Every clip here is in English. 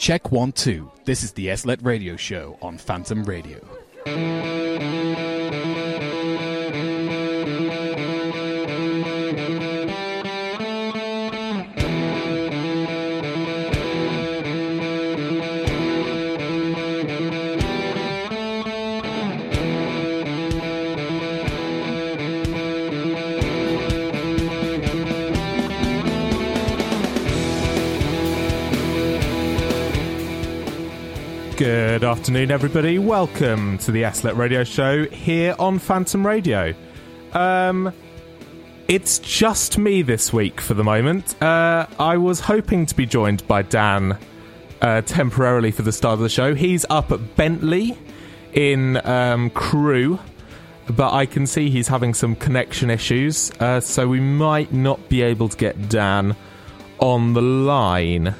Check one, two. This is the SLET Radio Show on Phantom Radio. Afternoon, everybody. Welcome to the SLET Radio Show here on Phantom Radio. Um, it's just me this week for the moment. Uh, I was hoping to be joined by Dan uh, temporarily for the start of the show. He's up at Bentley in um, but I can see he's having some connection issues, uh, so we might not be able to get Dan on the line.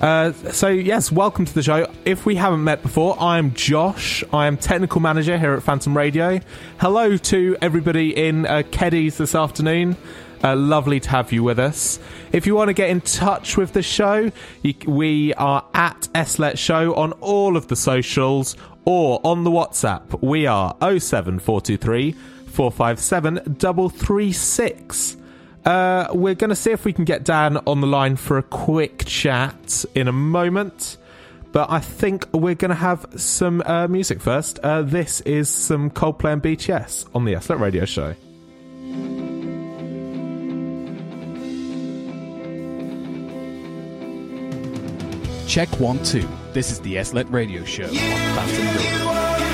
Uh, so yes, welcome to the show. If we haven't met before, I'm Josh. I am technical manager here at Phantom Radio. Hello to everybody in uh, Keddies this afternoon. Uh, lovely to have you with us. If you want to get in touch with the show, you, we are at SLET Show on all of the socials or on the WhatsApp. We are 07423 457 336. Uh, we're going to see if we can get Dan on the line for a quick chat in a moment. But I think we're going to have some uh, music first. Uh, this is some Coldplay and BTS on the SLET Radio Show. Check one, two. This is the SLET Radio Show on Phantom Radio.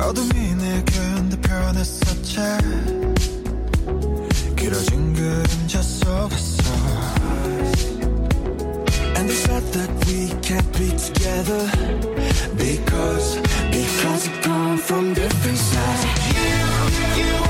어둠이 내게 흔들펴냈었지 길어진 그림자 속에서 And they said that we can't be together Because, because we come from different sides You, you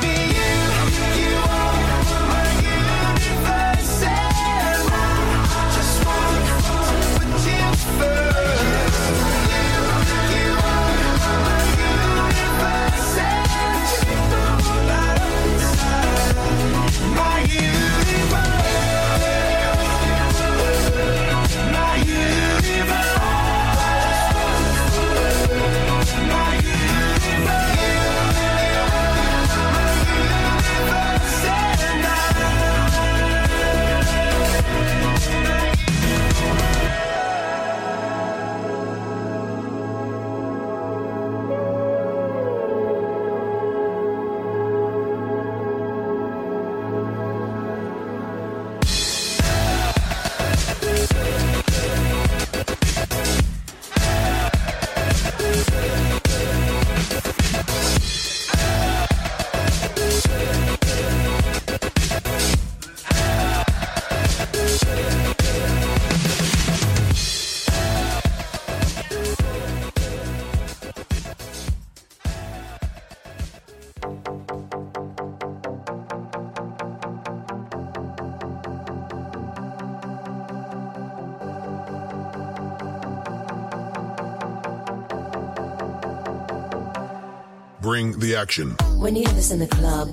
When you hear this in the club,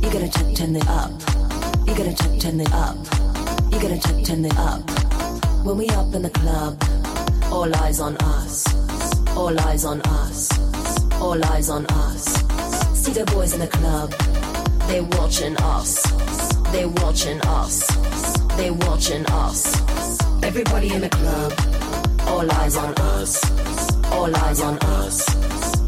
you gotta turn, turn it up. You gotta turn, turn it up. You gotta turn, turn it up. When we up in the club, all eyes on us. All eyes on us. All eyes on us. See the boys in the club, they watching us. They watching us. They watching us. Everybody in the club, all eyes on us. All eyes on us.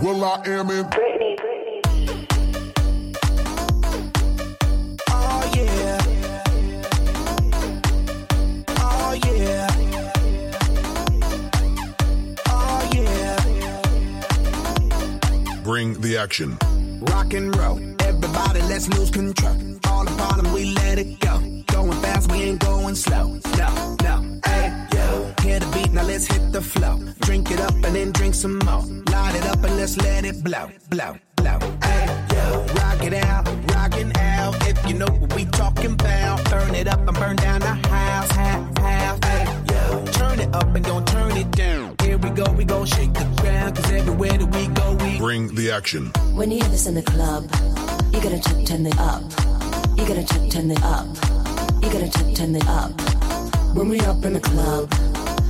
will.i.am in Britney, Britney. Oh yeah. Oh yeah. Oh yeah. Bring the action. Rock and roll. Everybody, let's lose control. All the bottom, we let it go. Going fast, we ain't going slow. No, let's hit the flow. Drink it up and then drink some more. Light it up and let's let it blow, blow, blow. Hey, yo. Rock it out, rockin' out. If you know what we talking about. Burn it up and burn down the house, half, half. Hey, yo. Turn it up and don't turn it down. Here we go, we gon' shake the ground. Cause everywhere that we go, we Bring the action. When you hear this in the club, you gotta turn, turn it up. You gotta turn, turn it up. You gotta turn, turn it up. When we up in the club,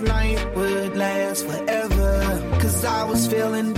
Night would last forever. Cause I was feeling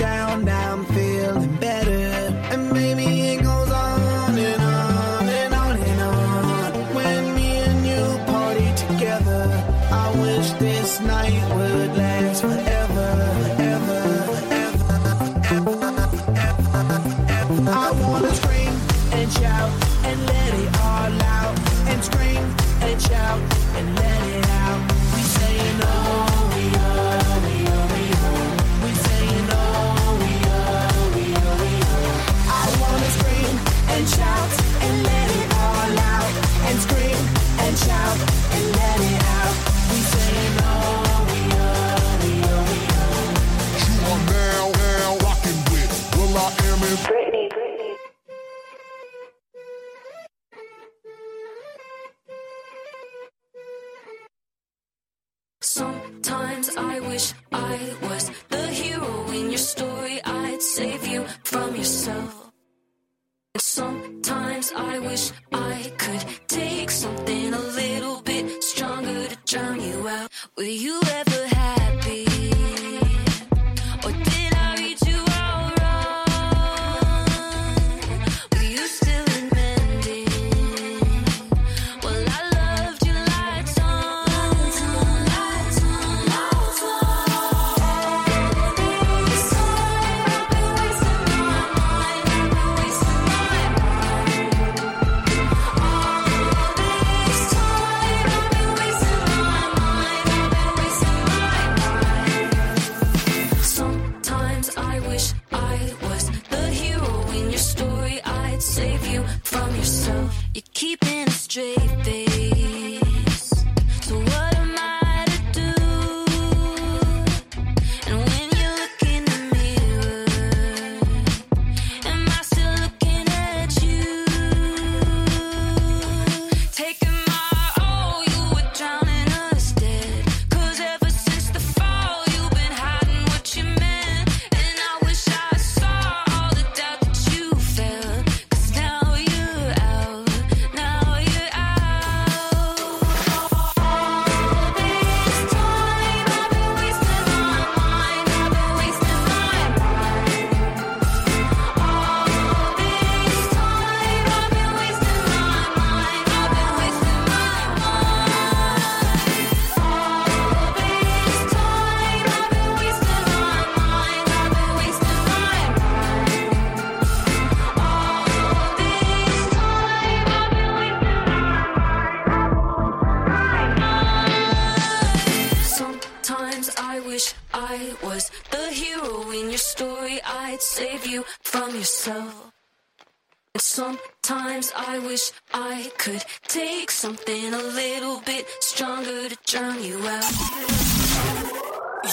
I was the hero in your story. I'd save you from yourself. And sometimes I wish I could take something a little bit stronger to drown you out. Were you ever keeping it straight, babe. Sometimes I wish I could take something a little bit stronger to drown you out.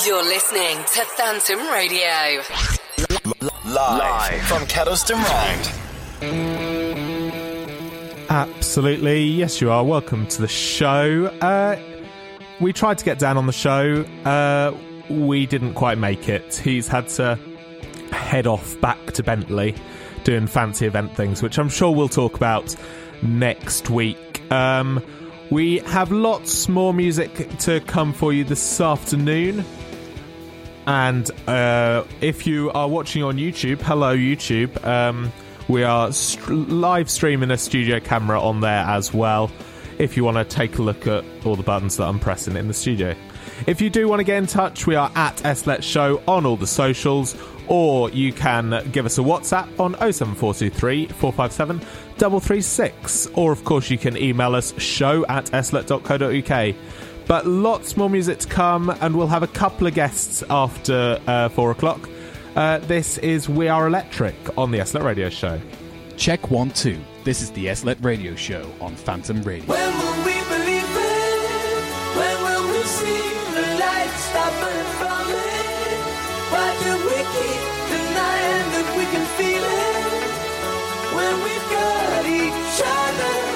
You're listening to Phantom Radio. Live, from Kedleston Round. Absolutely, yes, you are. Welcome to the show. Uh, we tried to get Dan on the show. Uh, we didn't quite make it. He's had to head off back to Bentley doing fancy event things, which I'm sure we'll talk about next week. Um, we have lots more music to come for you this afternoon. And uh, if you are watching on YouTube, hello YouTube. Um, we are st- live streaming a studio camera on there as well. If you want to take a look at all the buttons that I'm pressing in the studio. If you do want to get in touch, we are at SLet Show on all the socials, or you can give us a WhatsApp on 07423 457 336, or of course you can email us show at slet.co.uk. But lots more music to come, and we'll have a couple of guests after uh, four o'clock. Uh, this is We Are Electric on the SLet Radio Show. Check one, two. This is the SLet Radio Show on Phantom Radio. Each other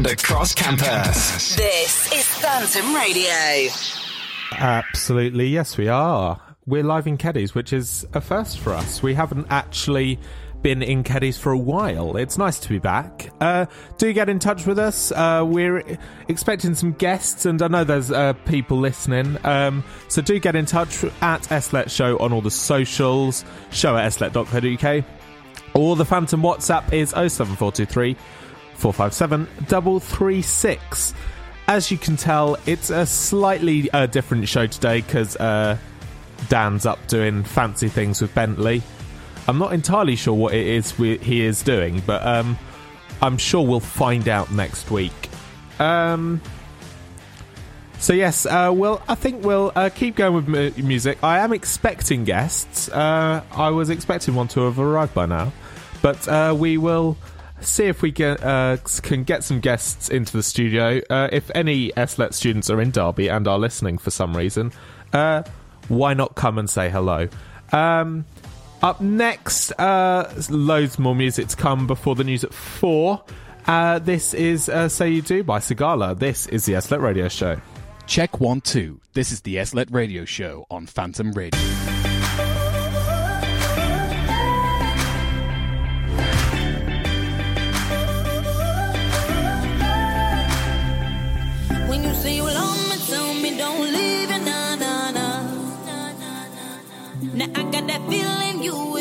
and across campus. This is Phantom Radio. Absolutely, yes, we are. We're live in Keddies, which is a first for us. We haven't actually been in Keddies for a while. It's nice to be back. Uh, do get in touch with us. Uh, we're expecting some guests, and I know there's uh, people listening. Um, so do get in touch at SLET Show on all the socials, show at slet.co.uk, Or the Phantom WhatsApp is 07423 457 336. As you can tell, it's a slightly uh, different show today because uh, Dan's up doing fancy things with Bentley. I'm not entirely sure what it is we, he is doing, but um, I'm sure we'll find out next week. Um, so yes, uh, well, I think we'll uh, keep going with mu- music. I am expecting guests. Uh, I was expecting one to have arrived by now, but uh, we will see if we get, uh, can get some guests into the studio. Uh, if any SLET students are in Derby and are listening for some reason, uh, why not come and say hello? Um, up next, uh, loads more music to come before the news at four. Uh, this is uh, Say You Do by Sigala. This is the SLET Radio Show. Check one, two. This is the SLET Radio Show on Phantom Radio. Now I got that feeling you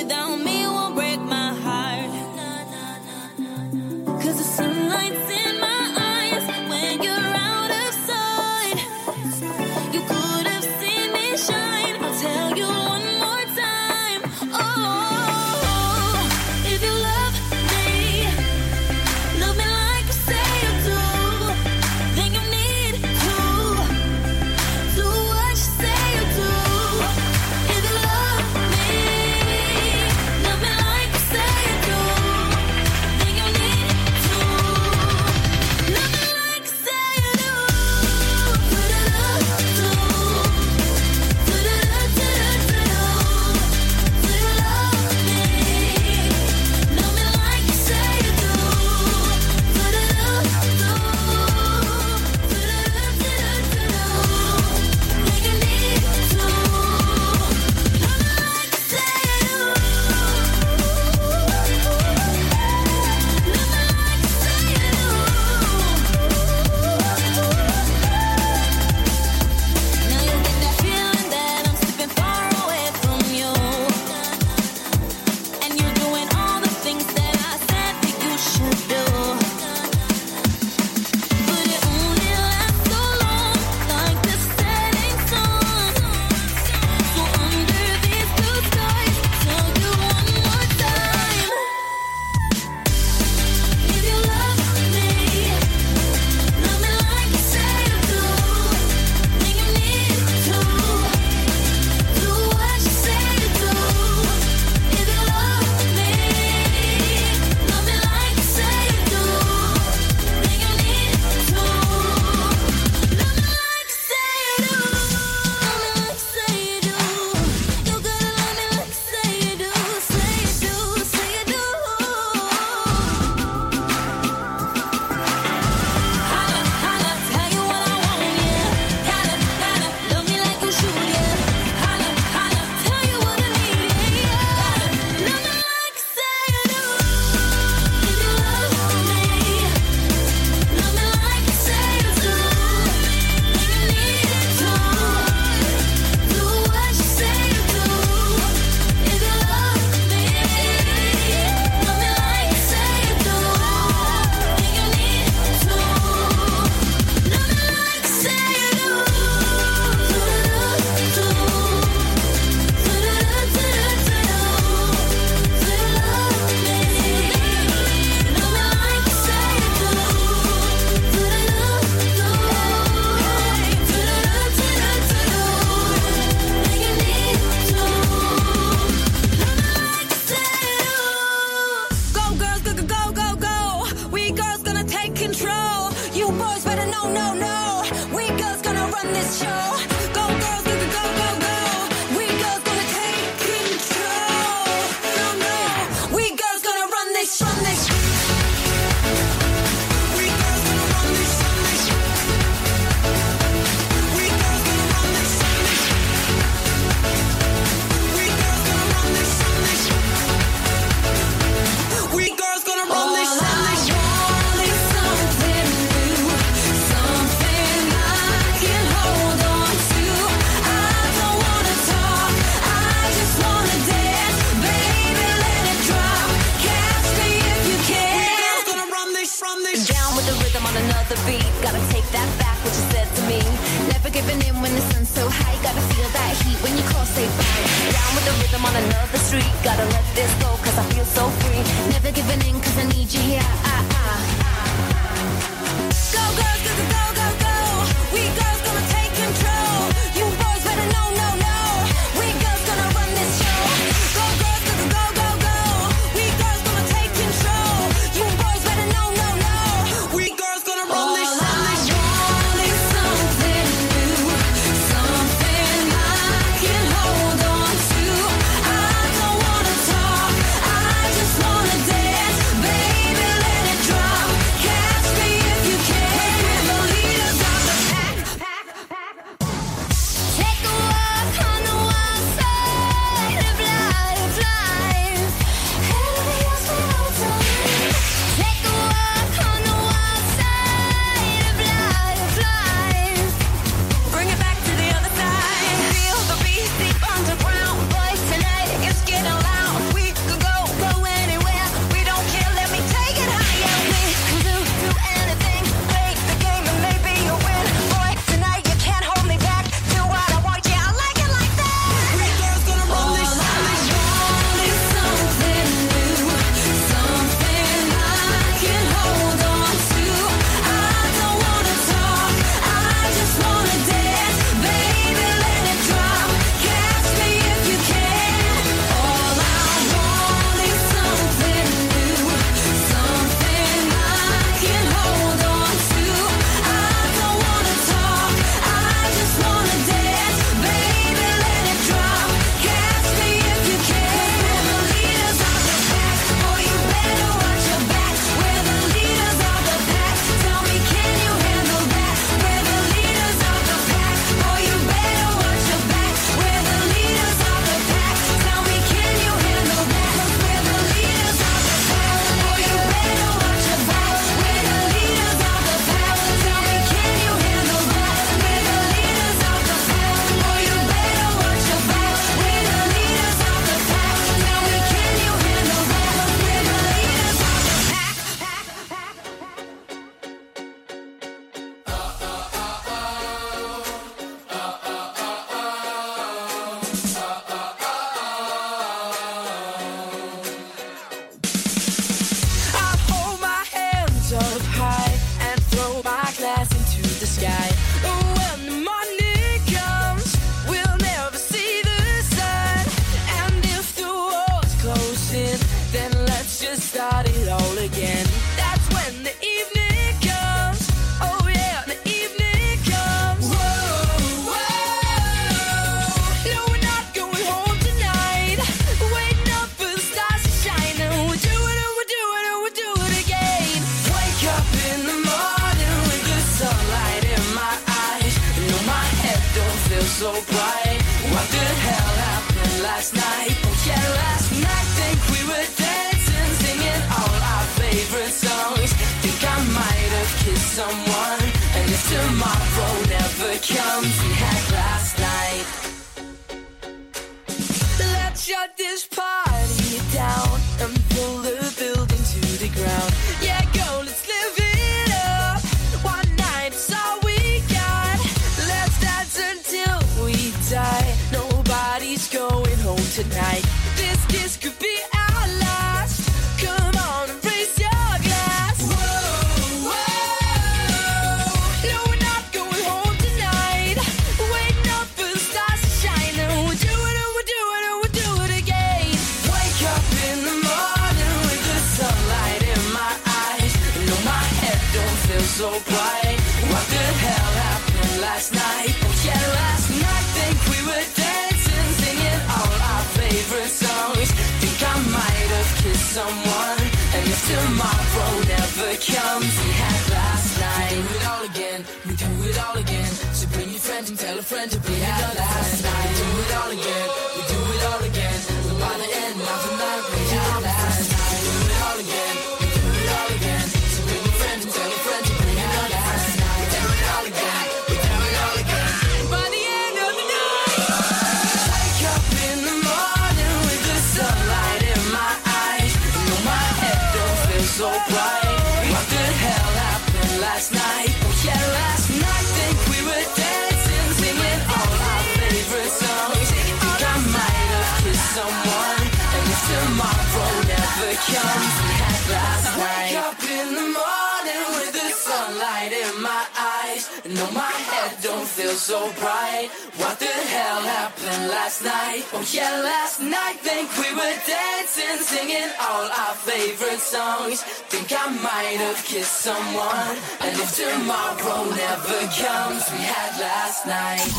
feels so bright. What the hell happened last night? Oh yeah, last night think we were dancing, singing all our favorite songs. Think I might have kissed someone. And if tomorrow never comes, we had last night.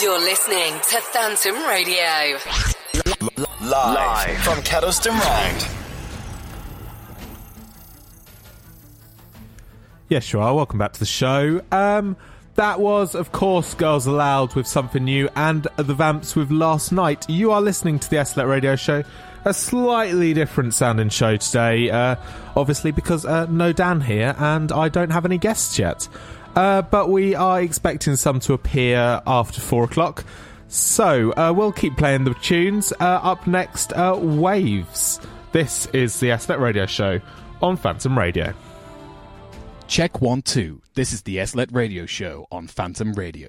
You're listening to Phantom Radio. Live, Live. from Kedleston Road. Yes, you are. Welcome back to the show. Um, that was, of course, Girls Aloud with something new, and the Vamps with Last Night. You are listening to the SLET Radio Show, a slightly different sounding show today, uh, obviously because uh, no Dan here, and I don't have any guests yet. Uh, but we are expecting some to appear after four o'clock. So uh, we'll keep playing the tunes. Uh, up next, uh, Waves. This is the SLET Radio Show on Phantom Radio. Check one, two. This is the SLET Radio Show on Phantom Radio.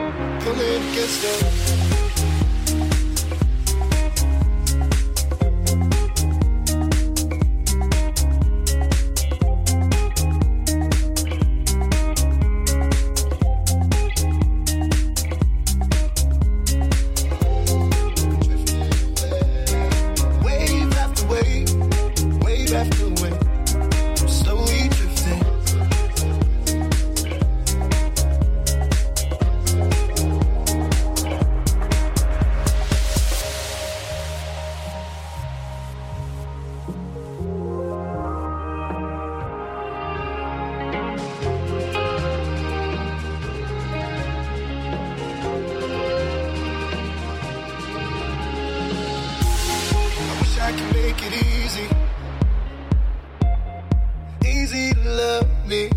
pulling against the. Wave Easy to love me,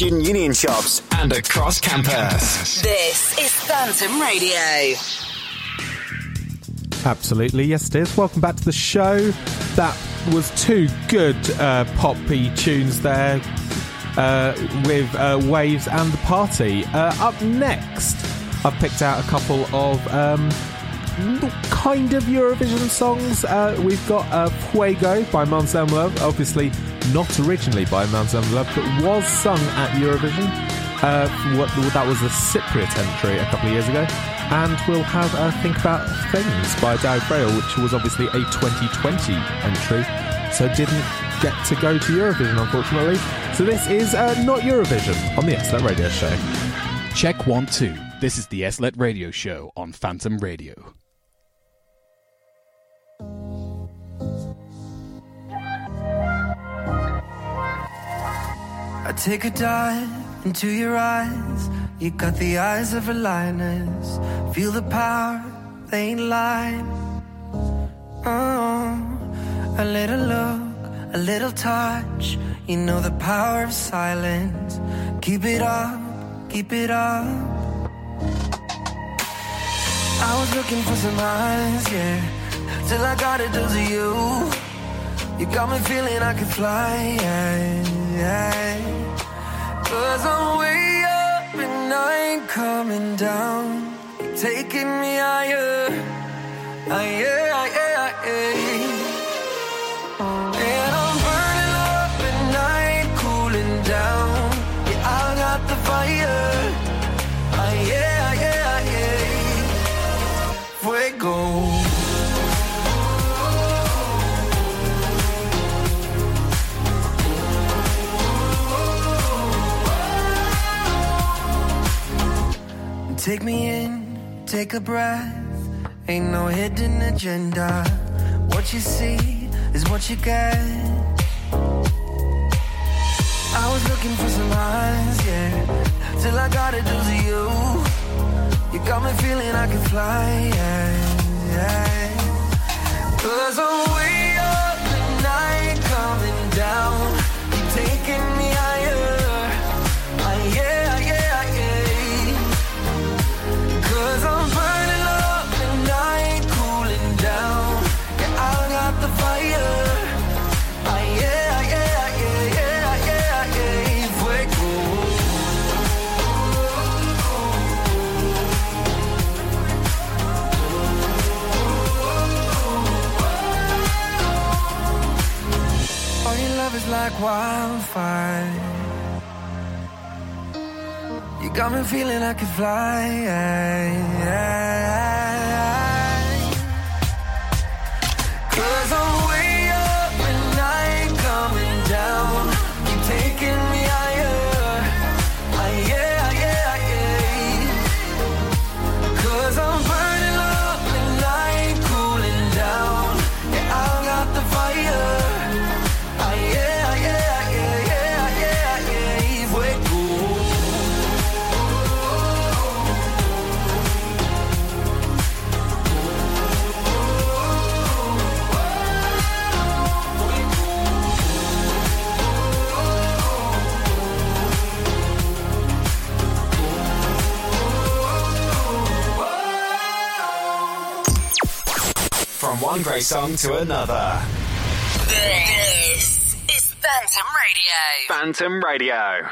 Student Union shops, and across campus. This is Phantom Radio. Absolutely, yes it is. Welcome back to the show. That was two good uh, poppy tunes there uh, with uh, Waves and the Party. Uh, up next, I've picked out a couple of um, kind of Eurovision songs. Uh, we've got uh, Fuego by Manzam Love, obviously not originally by Manzam Love, but was sung at Eurovision. Uh, what, that was a Cypriot entry a couple of years ago. And we'll have uh, Think About Things by Daði Freyr, which was obviously a 2020 entry, so didn't get to go to Eurovision, unfortunately. So this is uh, not Eurovision on the SLET Radio Show. Check one, two. This is the SLET Radio Show on Phantom Radio. I take a dive into your eyes. You got the eyes of a lioness. Feel the power, they ain't lying. Oh, a little look, a little touch. You know the power of silence. Keep it up, keep it up. I was looking for some eyes, yeah. Till I got it those of you. You got me feeling I could fly, yeah, yeah. Cause I'm way up and I ain't coming down. You're taking me higher. Yeah, ah, yeah, ah, yeah. Take me in, take a breath. Ain't no hidden agenda. What you see is what you get. I was looking for some eyes, yeah. Till I got it to you. You got me feeling I can fly, yeah, yeah. Cause I'm way like wildfire. You got me feeling I could fly. Cause I'm From one great song to another. This is Phantom Radio. Phantom Radio.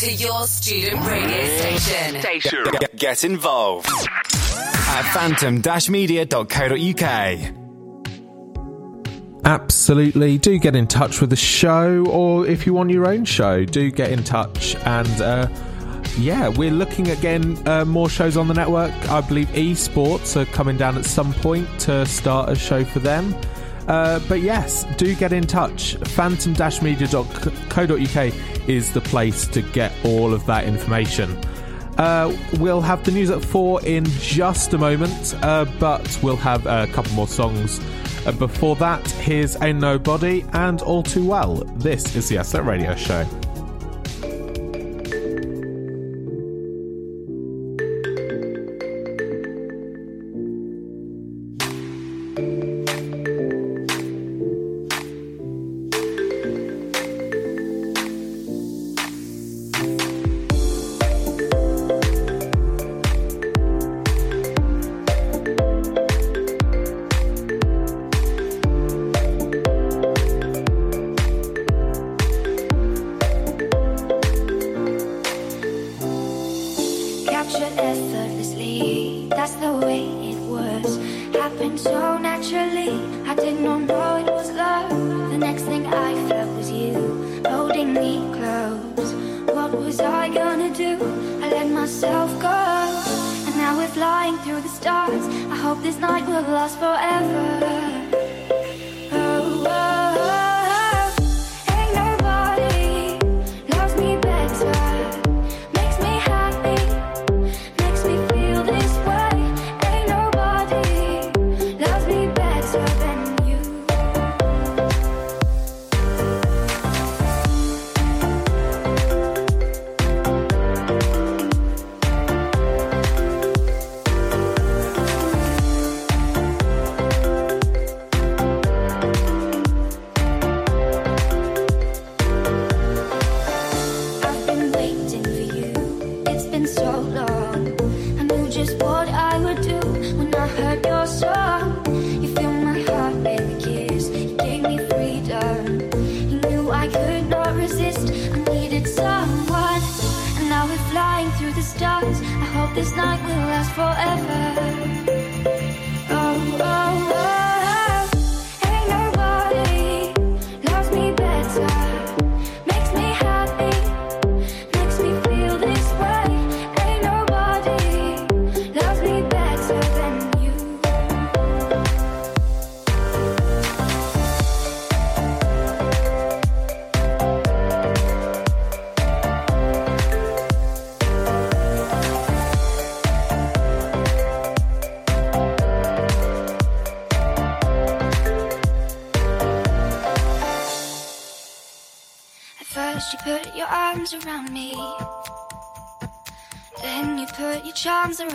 to your student radio station. station. Get, get, involved at phantom-media.co.uk. Absolutely. Do get in touch with the show, or if you want your own show, do get in touch. And uh, yeah, we're looking again uh, more shows on the network. I believe esports are coming down at some point to start a show for them. Uh, but yes, do get in touch. Phantom-media.co.uk is the place to get all of that information. Uh, we'll have the news at four in just a moment, uh, but we'll have a couple more songs. Uh, before that, here's A Nobody and All Too Well. This is the SLET Radio Show.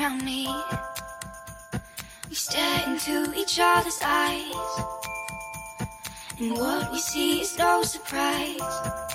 around me. We stare into each other's eyes, and what we see is no surprise.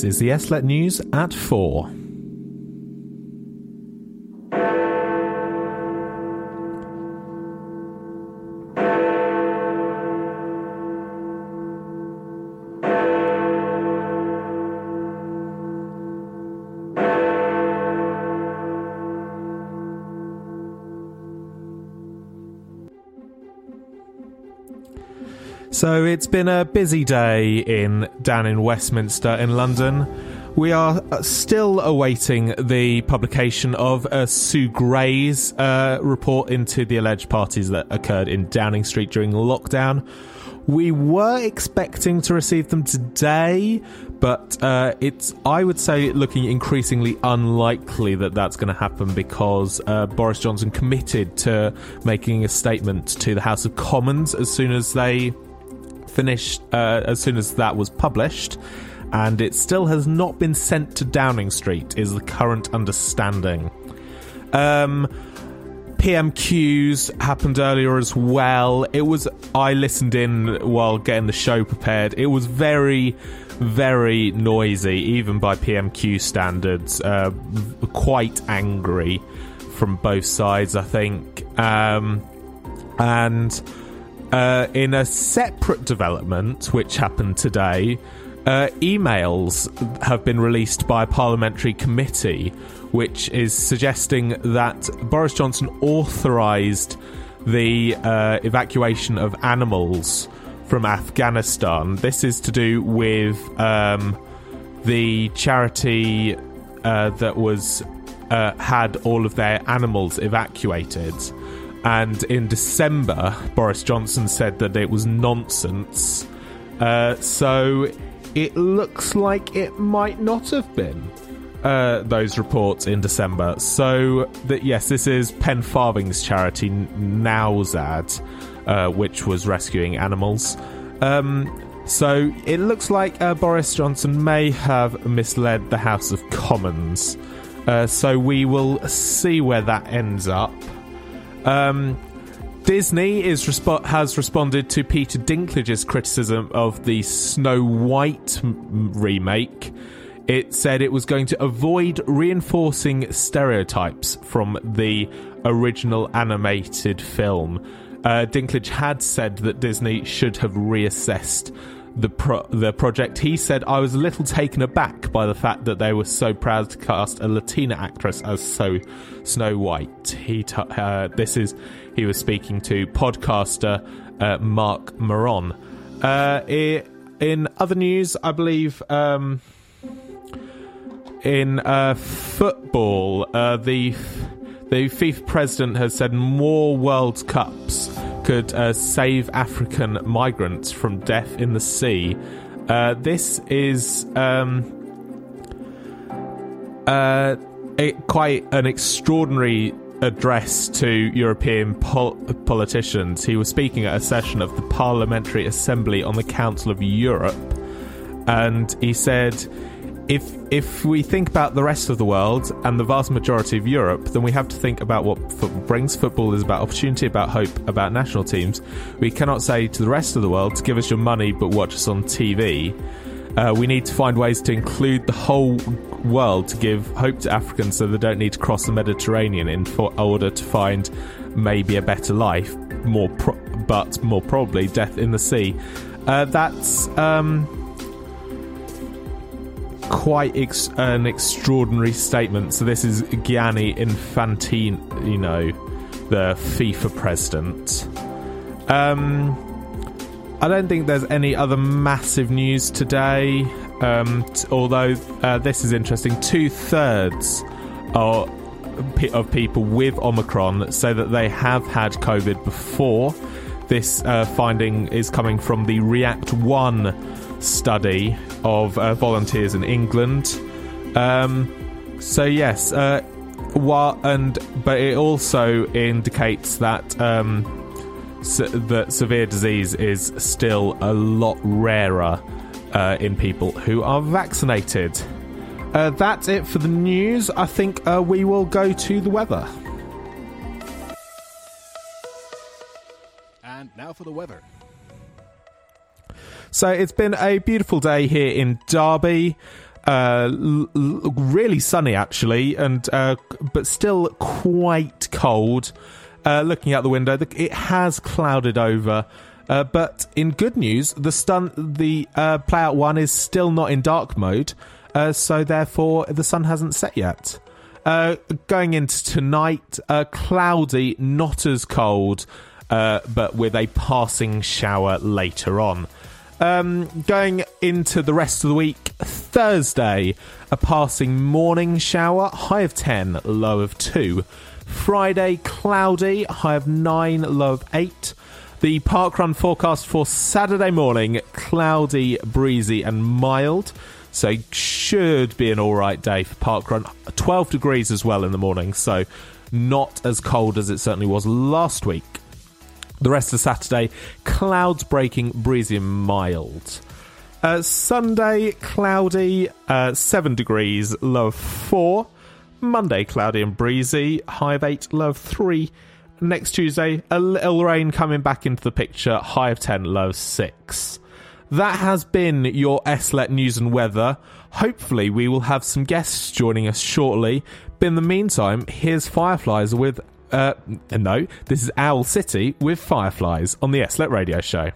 This is the SLET News at 4. So it's been a busy day in down in Westminster in London. We are uh, still awaiting the publication of uh, Sue Gray's uh, report into the alleged parties that occurred in Downing Street during lockdown. We were expecting to receive them today, but uh, it's I would say looking increasingly unlikely that that's going to happen because uh, Boris Johnson committed to making a statement to the House of Commons as soon as they finished, uh, as soon as that was published, and it still has not been sent to Downing Street, is the current understanding. Um, PMQs happened earlier as well. It was I listened in while getting the show prepared. It was very, very noisy, even by PMQ standards. Uh, quite angry from both sides, I think. Um, and uh, in a separate development, which happened today, uh, emails have been released by a parliamentary committee, which is suggesting that Boris Johnson authorised the uh, evacuation of animals from Afghanistan. This is to do with um, the charity uh, that was uh, had all of their animals evacuated. And in December, Boris Johnson said that it was nonsense. Uh, so it looks like it might not have been uh, those reports in December. So that yes, this is Pen Farthing's charity Nowzad, uh, which was rescuing animals. Um, so it looks like uh, Boris Johnson may have misled the House of Commons. Uh, so we will see where that ends up. Um, Disney is respo- has responded to Peter Dinklage's criticism of the Snow White m- remake. It said it was going to avoid reinforcing stereotypes from the original animated film. Uh, Dinklage had said that Disney should have reassessed the pro- the project. He said, "I was a little taken aback by the fact that they were so proud to cast a Latina actress as so Snow White." He t- uh, this is he was speaking to podcaster uh, Marc Maron. Uh, i in other news, I believe. Um, in uh, football, uh, the the FIFA president has said more World Cups could uh, save African migrants from death in the sea. Uh, this is um, uh, a, quite an extraordinary address to European pol- politicians. He was speaking at a session of the Parliamentary Assembly on the Council of Europe, and he said if if we think about the rest of the world and the vast majority of Europe, then we have to think about what football brings. Football is about opportunity, about hope, about national teams. We cannot say to the rest of the world give us your money but watch us on TV. Uh, we need to find ways to include the whole world to give hope to Africans so they don't need to cross the Mediterranean in order to find maybe a better life, more pro- but more probably death in the sea. Uh, that's. Um, quite ex- an extraordinary statement. So this is Gianni Infantino, you know, the FIFA president. Um, I don't think there's any other massive news today. Um, t- although uh, this is interesting, two thirds of of people with Omicron say that they have had COVID before. This uh, finding is coming from the React One study of uh, volunteers in England. Um, so yes, uh, while, and but it also indicates that um, se- that severe disease is still a lot rarer uh, in people who are vaccinated. Uh, that's it for the news. I think uh, we will go to the weather. And now for the weather. So it's been a beautiful day here in Derby. Uh, l- l- really sunny actually, and uh, but still quite cold. Uh, looking out the window, the, it has clouded over. Uh, but in good news, the stun the uh, playout one is still not in dark mode, uh, so therefore the sun hasn't set yet. going into tonight, cloudy, not as cold, but with a passing shower later on. Um, going into the rest of the week, Thursday, a passing morning shower, high of 10, low of 2. Friday, cloudy, high of 9, low of 8. The parkrun forecast for Saturday morning, cloudy, breezy, and mild. So, should be an alright day for parkrun. 12 degrees as well in the morning, so not as cold as it certainly was last week. The rest of Saturday, clouds breaking, breezy and mild. Uh, Sunday, cloudy, uh, 7 degrees, low of 4. Monday, cloudy and breezy, high of 8, low of 3. Next Tuesday, a little rain coming back into the picture, high of 10, low of 6. That has been your SLET news and weather. Hopefully, we will have some guests joining us shortly. But in the meantime, here's Fireflies with uh, no, this is Owl City with Fireflies on the SLET Radio Show.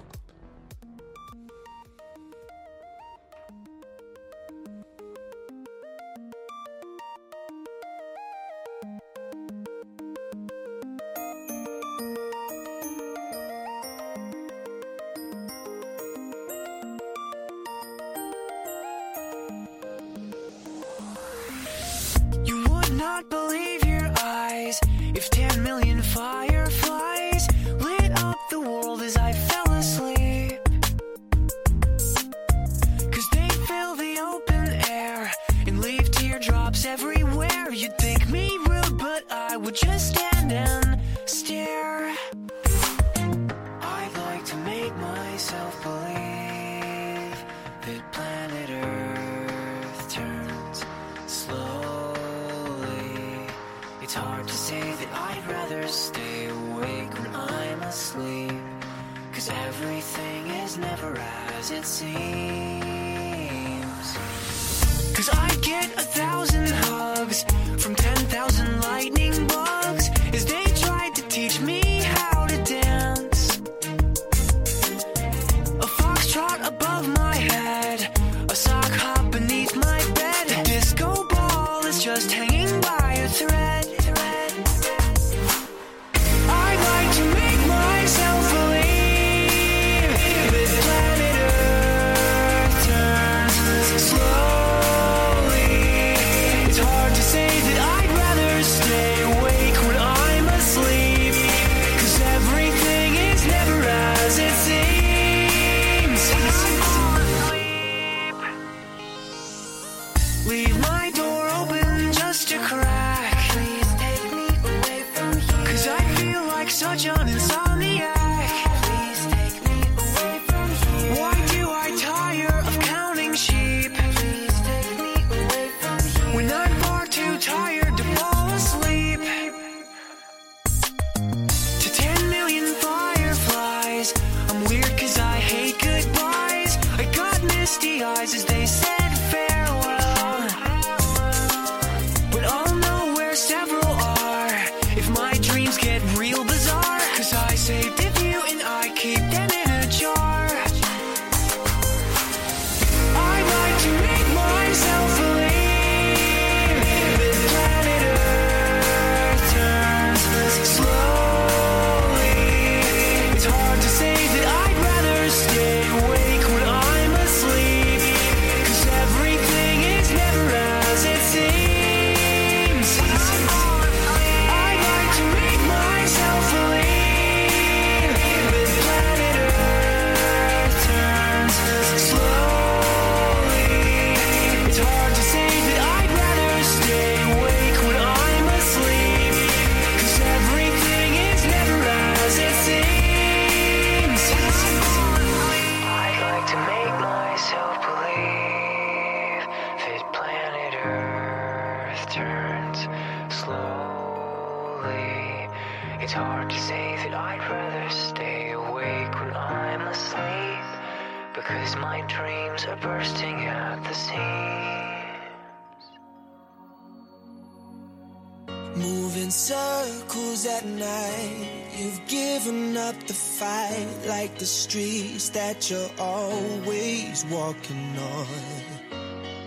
that you're always walking on.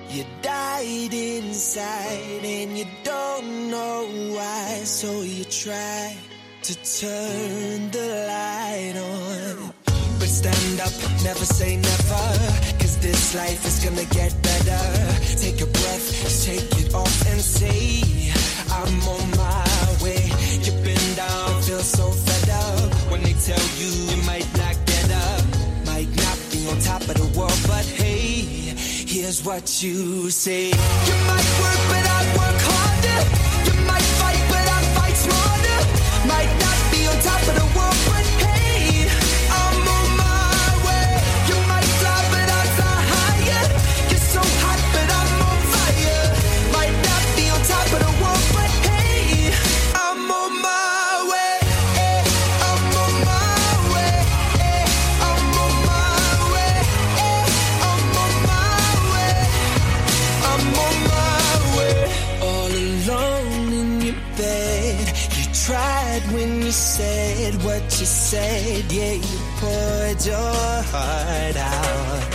You died inside and you don't know why, so you try to turn the light on. But stand up, never say never, cause this life is gonna get better. Take a breath, take it off and say, I'm on my way. You've been down, feel so fed up when they tell you you might not on top of the world, but hey, here's what you say. You might work, but I work harder. You might fight, but I fight smarter. Might not be on top of the world, said. Yeah, you poured your heart out.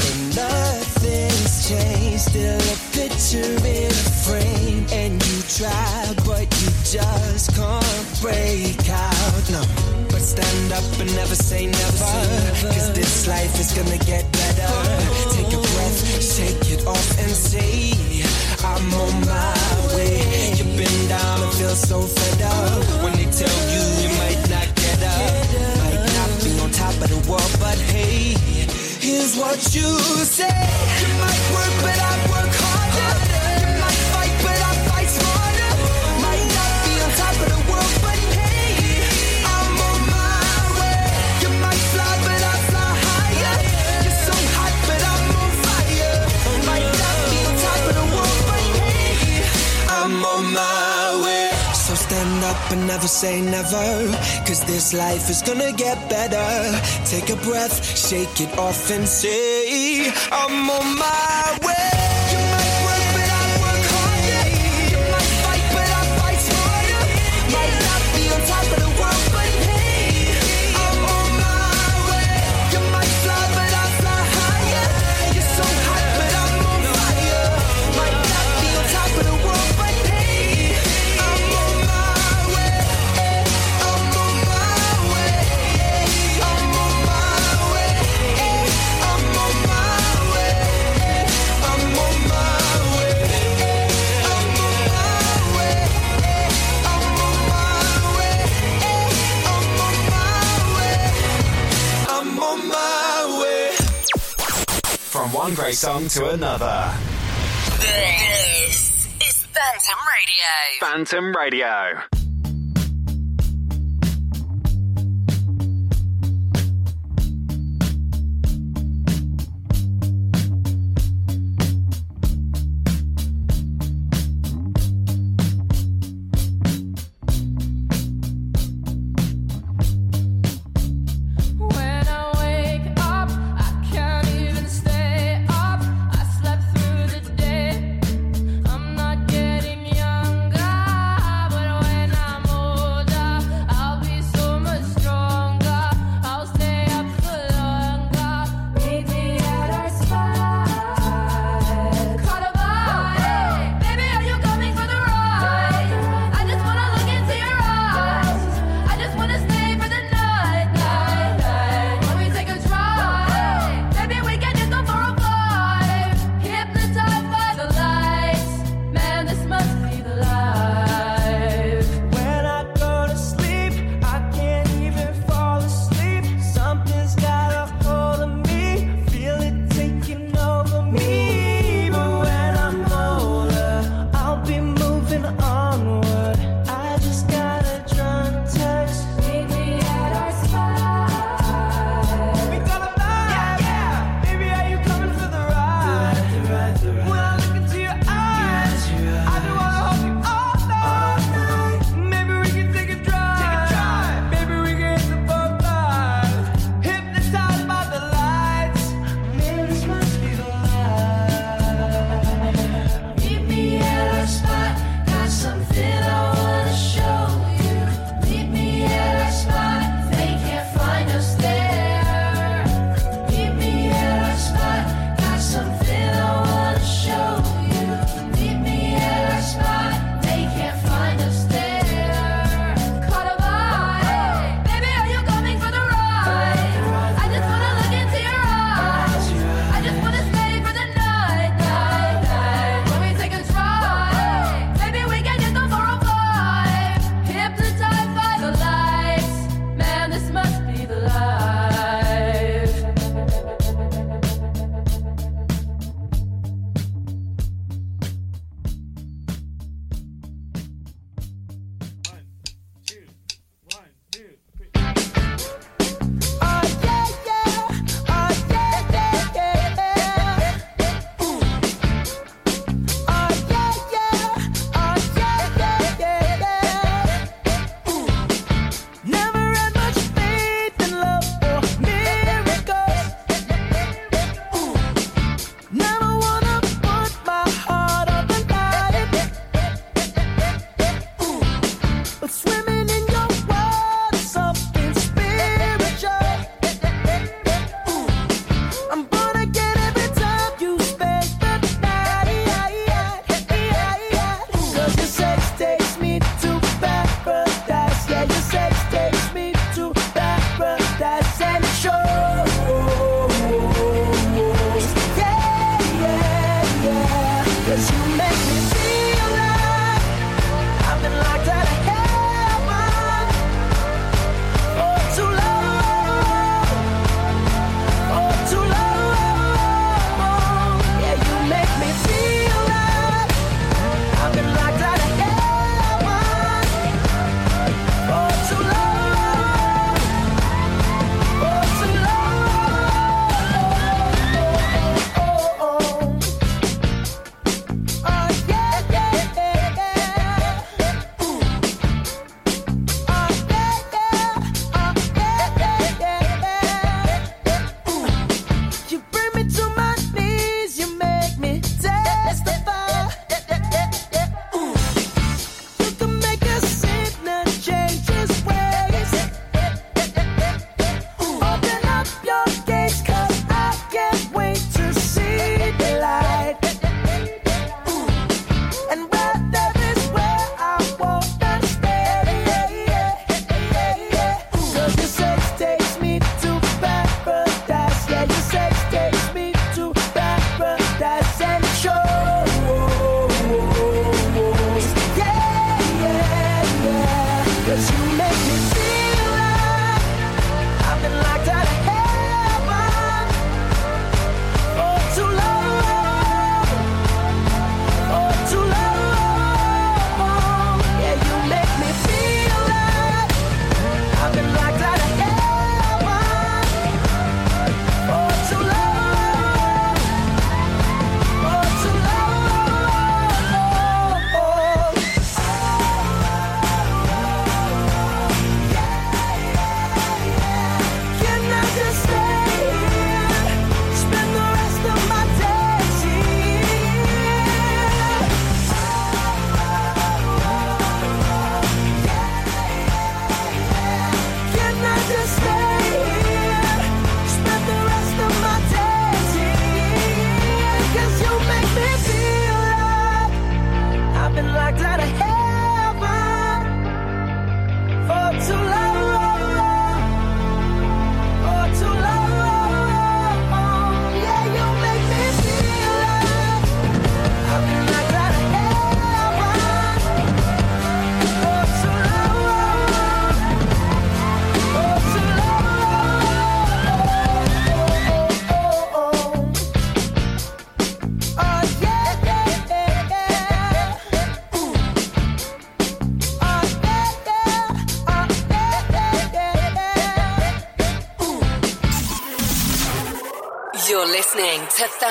But nothing's changed. Still a picture in a frame. And you try, but you just can't break out. No. But stand up and never say never. Cause this life is gonna get better. Take a breath, shake it off and say, I'm on my way. You've been down and feel so fed up. When they tell you top of the but hey, here's what you say. You might work, but I work and never say never. Cause this life is gonna get better. Take a breath, shake it off and say, I'm on my way. Great song to another. This is Phantom Radio. Phantom Radio. Cause you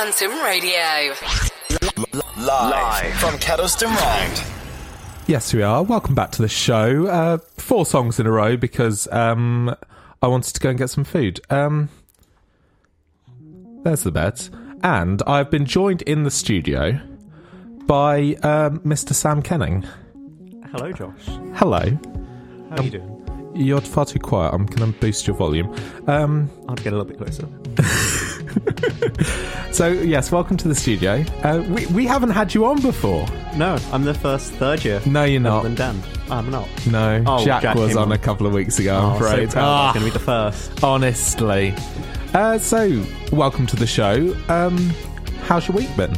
Phantom Radio. Live from Kedleston Road. Yes, we are. Welcome back to the show. Uh, four songs in a row because um, I wanted to go and get some food. Um, there's the bed. And I've been joined in the studio by um, Mr. Sam Kenning. Hello, Josh. Hello. How are you doing? You're far too quiet. I'm going to boost your volume. Um, I'll get a little bit closer. So, yes, welcome to the studio. Uh, we, we haven't had you on before. No, I'm the first third year. No, you're not. Than Dan. I'm not. No, Oh, Jack, Jack was came on, on. a couple of weeks ago, I'm Oh, so afraid. proud. Ah, Gonna be the first. Honestly. Uh, so, welcome to the show. Um, how's your week been?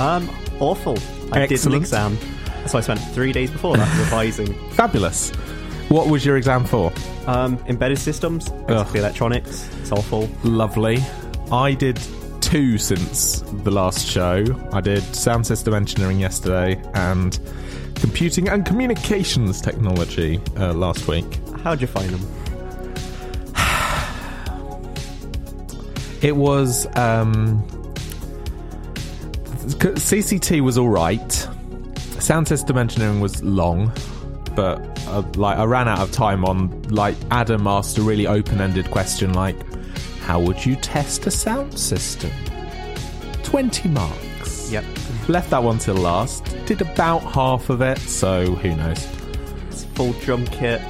Um, awful. I did Excellent. an exam, so I spent three days before that revising. Fabulous. What was your exam for? Um, embedded systems, basically electronics. It's awful. Lovely. I did two since the last show. I did sound system engineering yesterday and computing and communications technology uh, last week. How'd you find them? It was um, CCT was all right. Sound system engineering was long, but uh, like I ran out of time on like Adam asked a really open-ended question like, "How would you test a sound system?" Twenty marks. Yep. Left that one till last. Did about half of it, so who knows? It's full drum kit,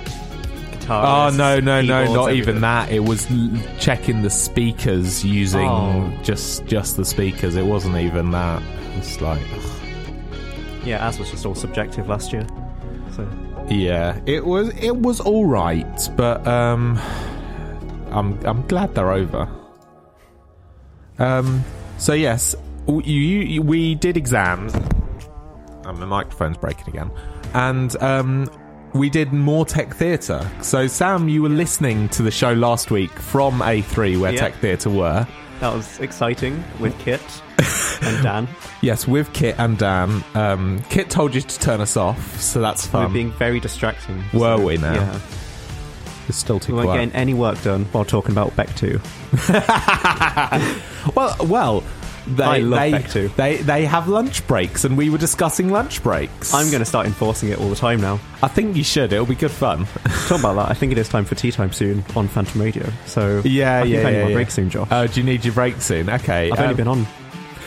guitar. Oh no no no! Not everything. even that. It was l- checking the speakers using Oh. just just the speakers. It wasn't even that. It's like Yeah, as was just all subjective last year. So yeah, it was it was all right, but um, I'm I'm glad they're over. Um, so yes, you, you we did exams. And my microphone's breaking again, and um. We did more tech theatre. So, Sam, you were listening to the show last week from A3, where Yeah. Tech Theatre were. that was exciting with Kit and Dan. Yes, with Kit and Dan. Um, Kit told you to turn us off, so that's fun. We were being very distracting. Were so, we now? Yeah. It's still too We quiet. getting any work done while talking about Beck 2. Well, well, they I love they, Beck too. they they have lunch breaks, and we were discussing lunch breaks. I'm going to start enforcing it all the time now. I think you should. It'll be good fun. Talking about that, I think it is time for tea time soon on Phantom Radio. So Yeah, I think yeah, I need yeah, my yeah. break soon, Josh. Uh, do you need your break soon? Okay. I've only um, been on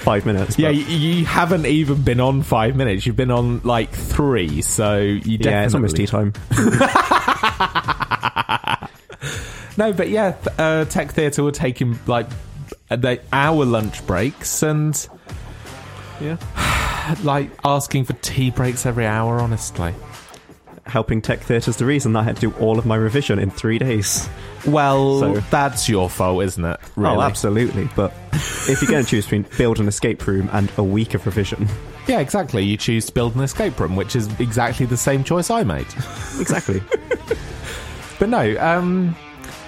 five minutes. Yeah, you, you haven't even been on five minutes. You've been on like three, so you definitely. yeah, it's almost tea time. No, but yeah, uh, Tech Theatre were taking like uh, they, our lunch breaks and Yeah. like asking for tea breaks every hour. Honestly, Helping Tech Theatre's the reason that I had to do all of my revision in three days. well, So- that's your fault, isn't it? Really? Oh, absolutely. But if you're going to choose between build an escape room and a week of revision, Yeah, exactly. You choose to build an escape room, which is exactly the same choice I made. exactly. But no, um,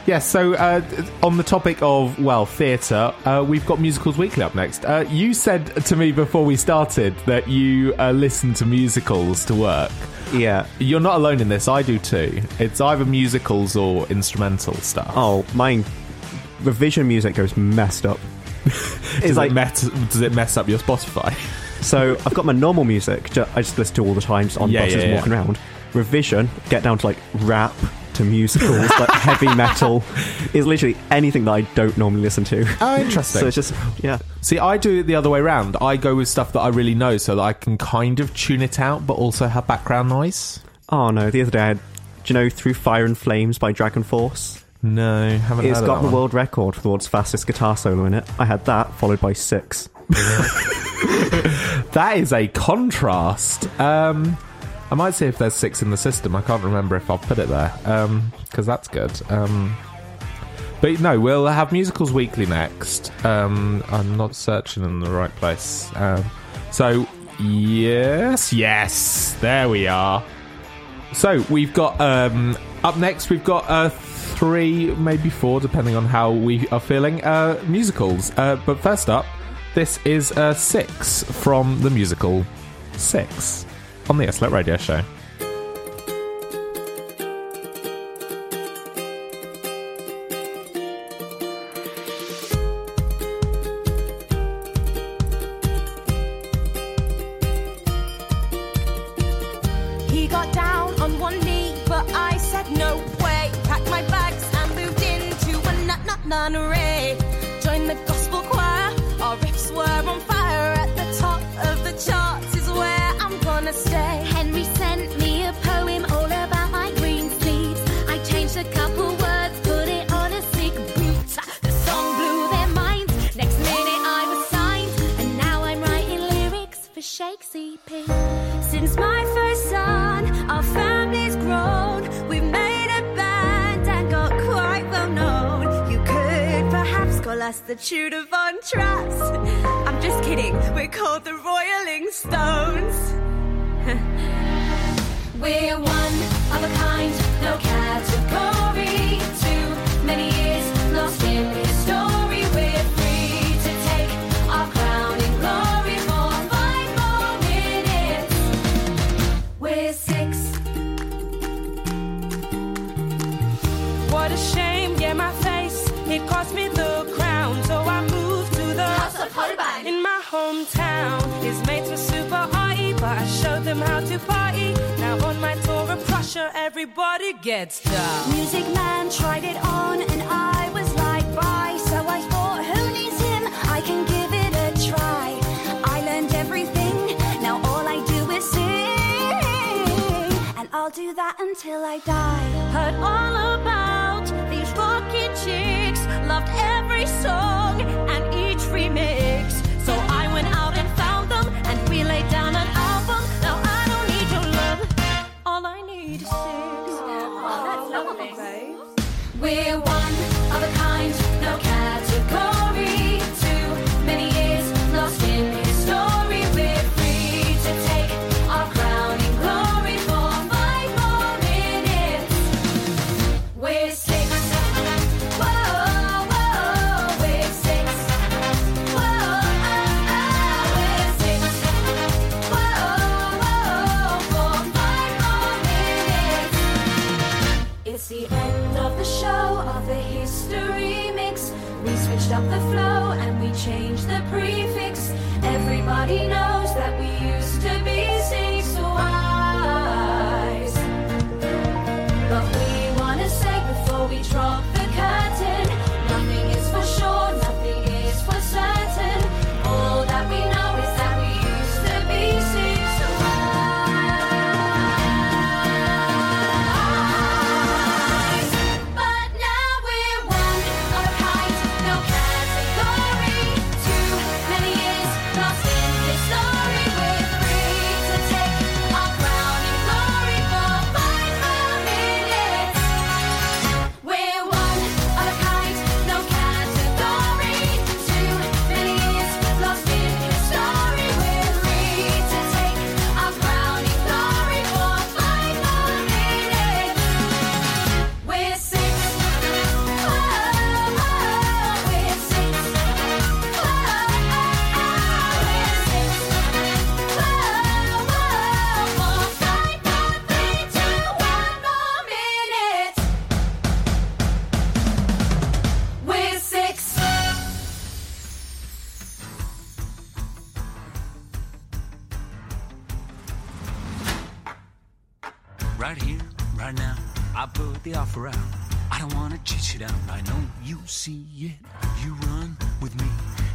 yeah, so uh, on the topic of, well, theatre, uh, we've got Musicals Weekly up next. Uh, you said to me before we started that you uh, listen to musicals to work. Yeah. You're not alone in this, I do too. It's either musicals or instrumental stuff. Oh, my revision music goes messed up. does, like- it met, does it mess up your Spotify? So I've got my normal music, ju- I just listen to all the time just on Yeah, buses yeah, yeah. walking around. Revision, get down to like rap to musicals, like heavy metal, is literally anything that I don't normally listen to. Oh, interesting. So it's just, yeah. See, I do it the other way around. I go with stuff that I really know so that I can kind of tune it out, but also have background noise. Oh no, the other day I had, do you know Through Fire and Flames by DragonForce? No, haven't It's heard got the one. world record for the world's fastest guitar solo in it. I had that, followed by six. That is a contrast. Um, I might see if there's six in the system. I can't remember if I've put it there because that's good. Um, but no, we'll have musicals weekly next. Um, I'm not searching in the right place. Um, so yes, yes, there we are. So we've got um, up next. We've got uh, three, maybe four, depending on how we are feeling. Uh, musicals. Uh, but first up, this is uh, six from the musical Six on the SLET Radio Show. see it. You run with me,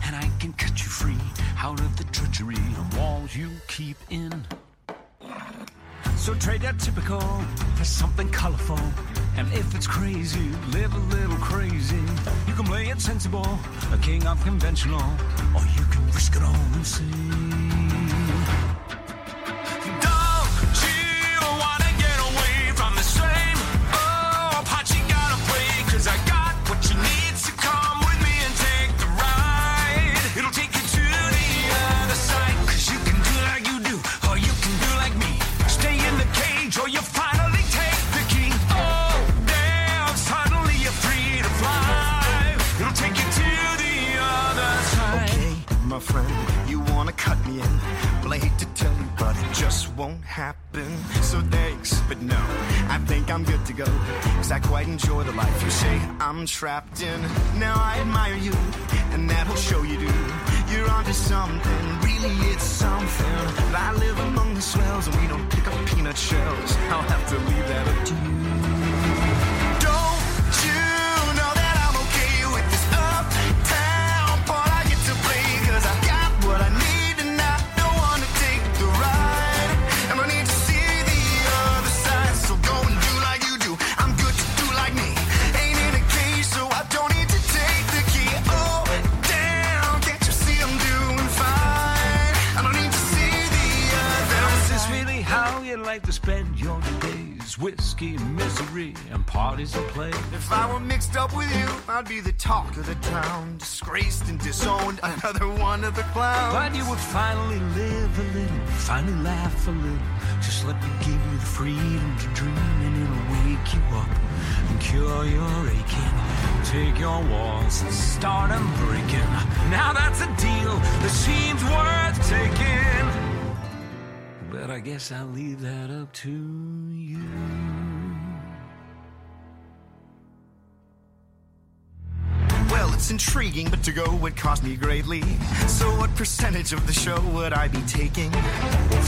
and I can cut you free out of the treachery and walls you keep in. So trade that typical for something colorful. And if it's crazy, live a little crazy. You can play it sensible, a king of conventional, or you can risk it all and see. I'd be the talk of the town, disgraced and disowned, another one of the clowns. But you would finally live a little, finally laugh a little. Just let me give you the freedom to dream, and it'll wake you up and cure your aching. Take your walls and start them breaking. Now that's a deal that seems worth taking. But I guess I'll leave that up to it's intriguing, but to go would cost me greatly. So, what percentage of the show would I be taking?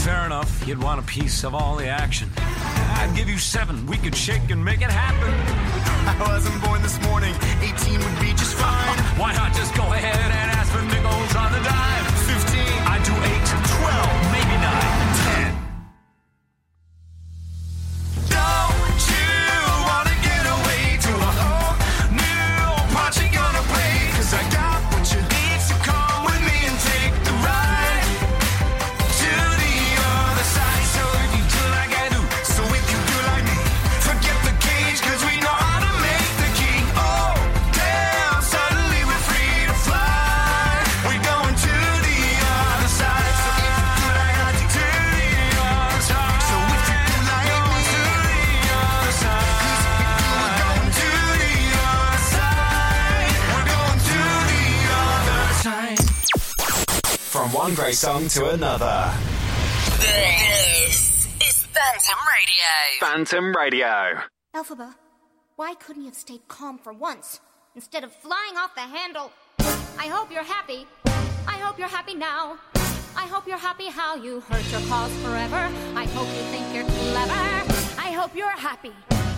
Fair enough, you'd want a piece of all the action. I'd give you seven. We could shake and make it happen. I wasn't born this morning. 18 would be just fine. Why not just go ahead and ask for nickels on the dime? One great song to another. This is Phantom Radio. Phantom Radio. Elphaba, why couldn't you have stayed calm for once instead of flying off the handle? I hope you're happy. I hope you're happy now. I hope you're happy how you hurt your cause forever. I hope you think you're clever. I hope you're happy.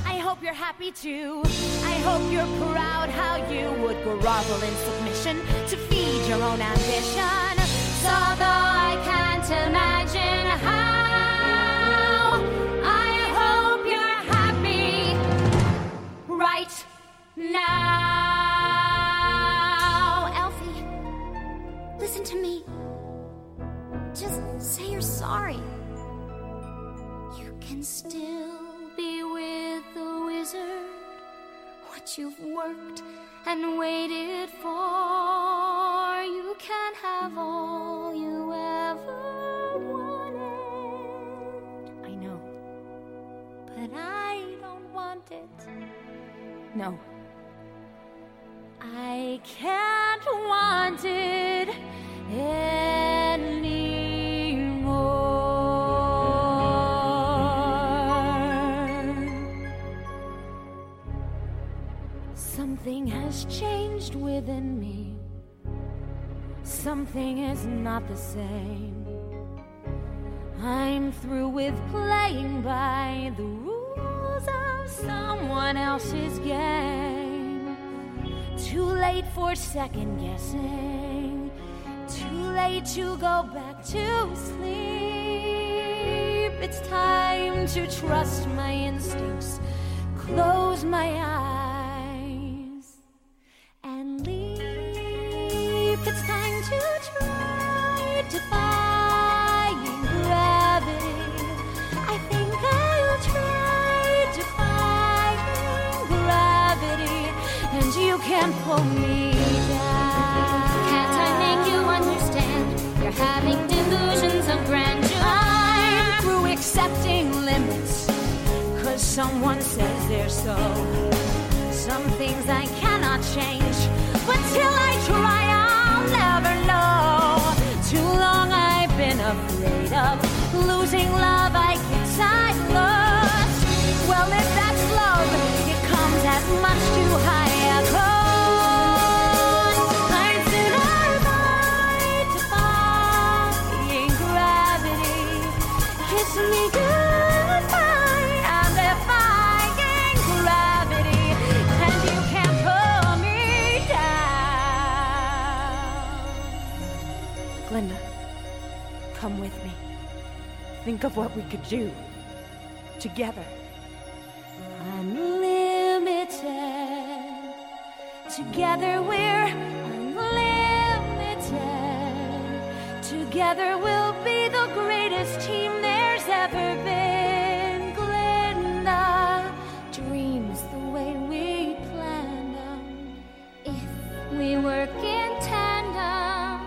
I hope you're happy too. I hope you're proud how you would grovel in submission to feed your own ambition. You've worked and waited for. Have all you ever wanted. I know. But I don't want it. No. I can't want it anymore. Something has changed within me. Something is not the same. I'm through with playing by the rules of someone else's game. Too late for second guessing. Too late to go back to sleep. It's time to trust my instincts. Close my eyes defying gravity. I think I'll try defying gravity, and you can pull me down. Can't I make you understand? You're having delusions of grandeur. I'm through accepting limits, cause someone says they're so. Some things I cannot change, but till I try, I'll never know. Afraid of losing love. I guess I've lost. Well, if that's love, it comes at much too high Think of what we could do together. Unlimited. Together we're unlimited. Together we'll be the greatest team there's ever been. Glinda dreams the way we planned them. If we work in tandem,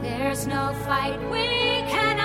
there's no fight we can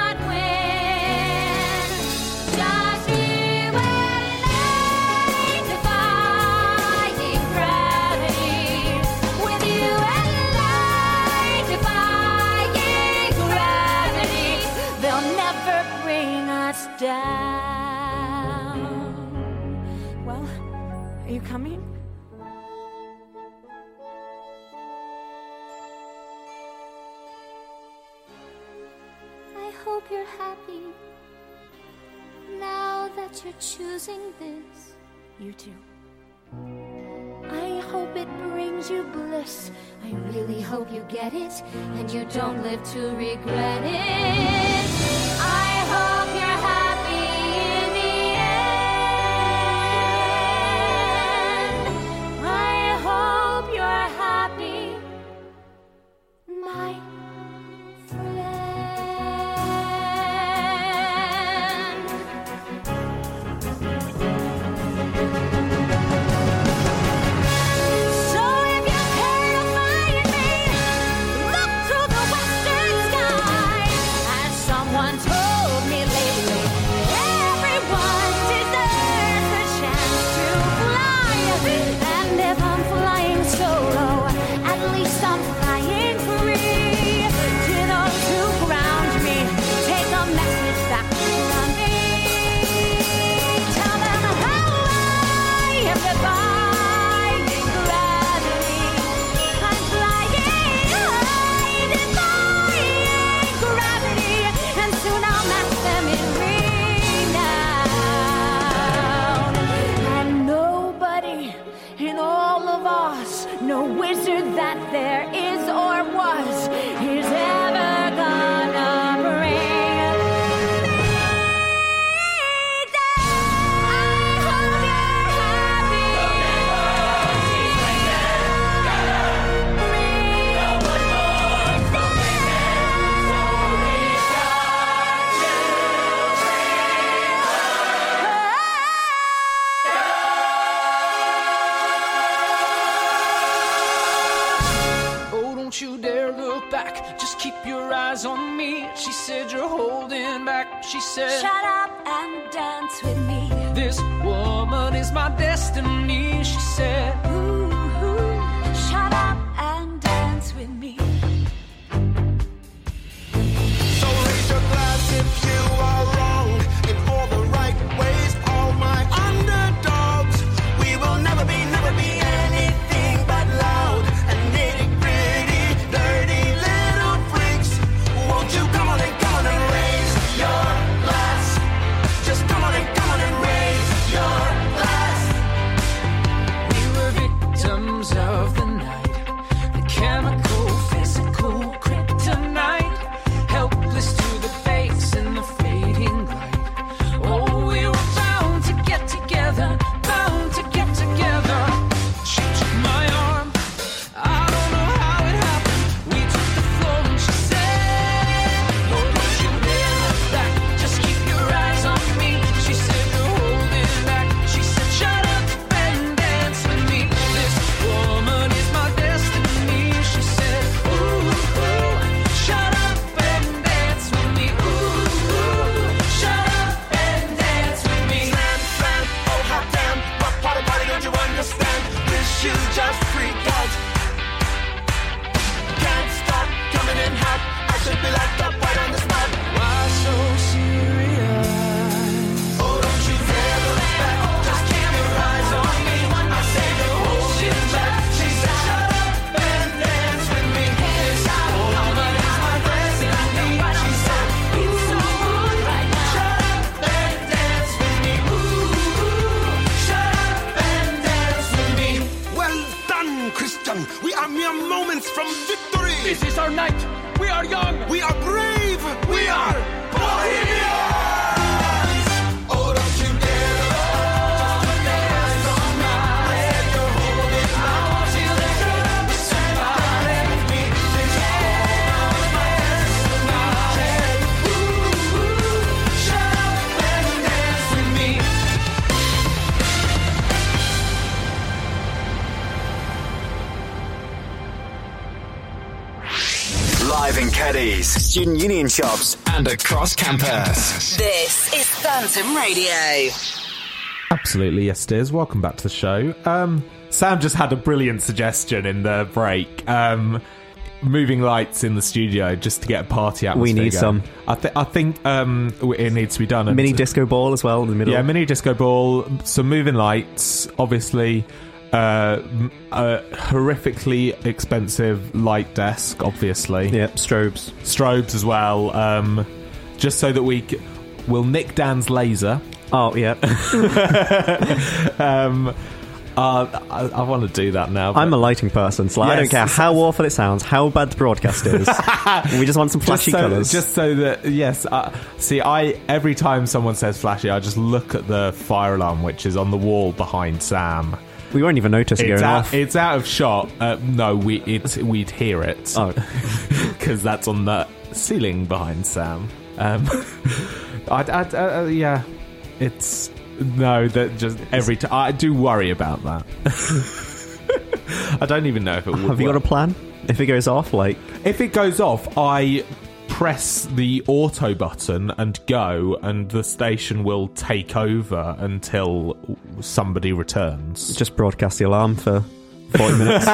Now that you're choosing this, you too. I hope it brings you bliss. I really hope you get it and you don't live to regret it. I Christian. We are mere moments from victory. This is our night. We are young. We are brave. We, we are Bohemian. Caddies, student union shops, and across campus. This is Phantom Radio. Absolutely, yes, it is. Welcome back to the show. Um, Sam just had a brilliant suggestion in the break. Um, moving lights in the studio just to get a party atmosphere. We need going. some. I, th- I think um, it needs to be done. And- Mini disco ball as well in the middle. Yeah, mini disco ball, some moving lights, obviously. Uh, m- a horrifically expensive light desk, obviously. Yeah, strobes. Strobes as well. Um, just so that we c- will nick Dan's laser. Oh, yeah. um, uh, I, I want to do that now. but- I'm a lighting person, so like, I don't Yes, care how awful it sounds, how bad the broadcast is. we just want some flashy just so, colours. Just so that yes, uh, see, I every time someone says flashy, I just look at the fire alarm which is on the wall behind Sam. We won't even notice it It's going out, off. it's out of shot. Uh, no, we it's we'd hear it. Oh. because that's on the ceiling behind Sam. Um, I, I, uh, uh, yeah, it's no that just every time I do worry about that. I don't even know if it would. Have you got a plan? If it goes off, like If it goes off, I press the auto button and go, and the station will take over until somebody returns. just broadcast the alarm for 40 minutes.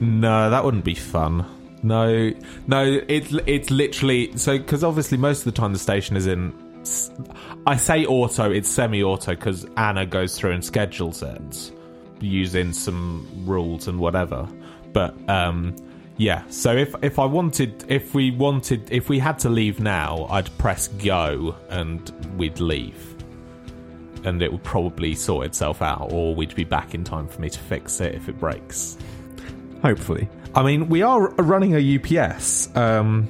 no, that wouldn't be fun. No, no, it's it's literally so because obviously most of the time the station is in. I say auto, it's semi-auto because Anna goes through and schedules it using some rules and whatever. But um, yeah, so if if I wanted, if we wanted, if we had to leave now, I'd press go and we'd leave. And it would probably sort itself out, or we'd be back in time for me to fix it if it breaks. Hopefully. I mean, we are running a UPS. Um,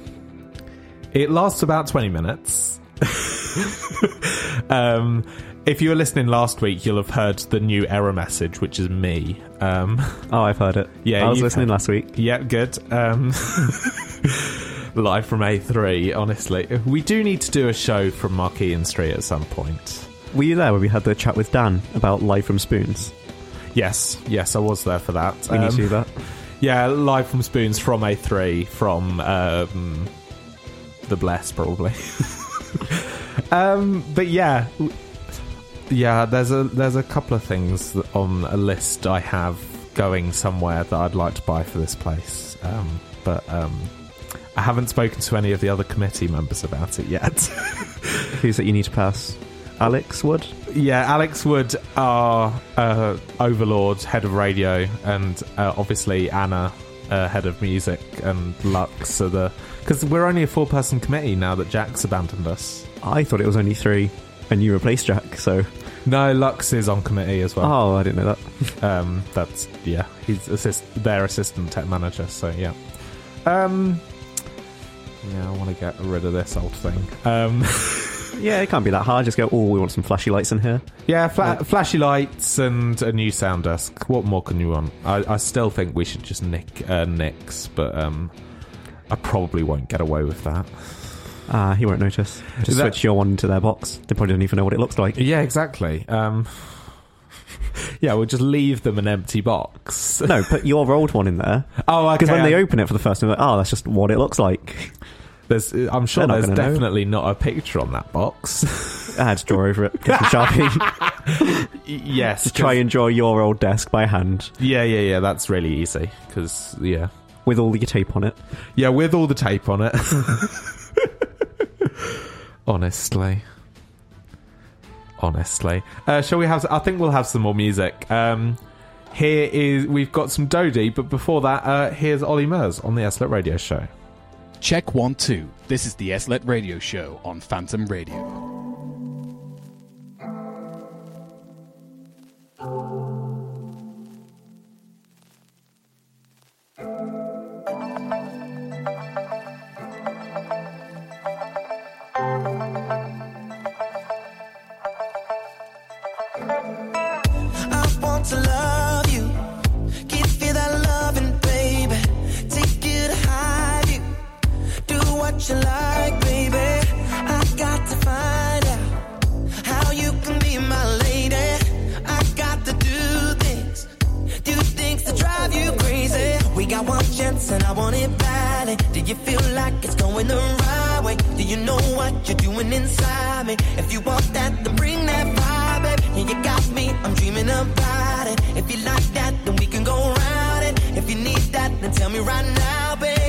it lasts about 20 minutes. um, if you were listening last week, you'll have heard the new error message, which is me. Um, Oh, I've heard it. Yeah, I was listening heard- last week. yeah, good. Um, live from A3, honestly. We do need to do a show from Markeaton Street at some point. Were you there when we had the chat with Dan about Live from Spoons? Yes, yes, I was there for that. We need to Um, do that. Yeah, live from Spoons from A3 from um, the Bless probably. um, but yeah, yeah. There's a there's a couple of things on a list I have going somewhere that I'd like to buy for this place. Um, but um, I haven't spoken to any of the other committee members about it yet. Who's that you need to pass? Alex Wood? Yeah, Alex Wood, our uh, overlord, head of radio, and uh, obviously Anna, uh, head of music, and Lux are the because we're only a four-person committee now that Jack's abandoned us. I thought it was only three, and you replaced Jack, so. No, Lux is on committee as well. Oh, I didn't know that. Um, that's yeah, he's assist their assistant tech manager. So yeah, um, yeah, I want to get rid of this old thing. Um. Yeah, it can't be that hard. Just go, oh, we want some flashy lights in here. Yeah, fla- flashy lights and a new sound desk. What more can you want? I, I still think we should just nick uh, Nick's, but um, I probably won't get away with that. Ah, he won't notice. Just That- switch your one into their box. They probably don't even know what it looks like. Yeah, exactly. Um, yeah, we'll just leave them an empty box. No, put your old one in there. Oh, okay. Because when they I- open it for the first time, they're like, oh, that's just what it looks like. There's, I'm sure They're not there's gonna know. definitely not a picture on that box. I had to draw over it. Get some Sharpie. yes, Just try and draw your old desk by hand Yeah, yeah, yeah. That's really easy because yeah, with all your tape on it. yeah, with all the tape on it. Honestly. Honestly. Uh, shall we have I think we'll have some more music. Um here is we've got some Dodie, but before that, uh, here's Olly Murs on the SLET Radio Show. Check one, two. This is the SLET Radio Show on Phantom Radio. and I want it badly. Do you feel like it's going the right way? Do you know what you're doing inside me? If you want that, then bring that vibe, babe. Yeah, you got me, I'm dreaming about it. If you like that, then we can go round it. If you need that, then tell me right now, babe.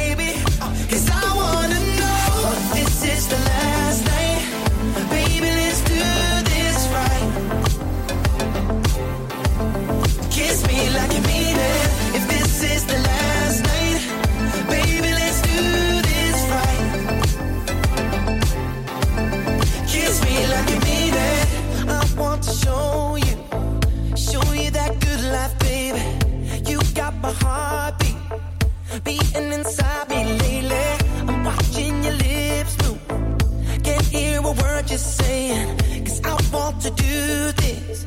show you, show you that good life, baby. You got my heartbeat beating inside me lately. I'm watching your lips move, can't hear a word you're saying. Cause I want to do things,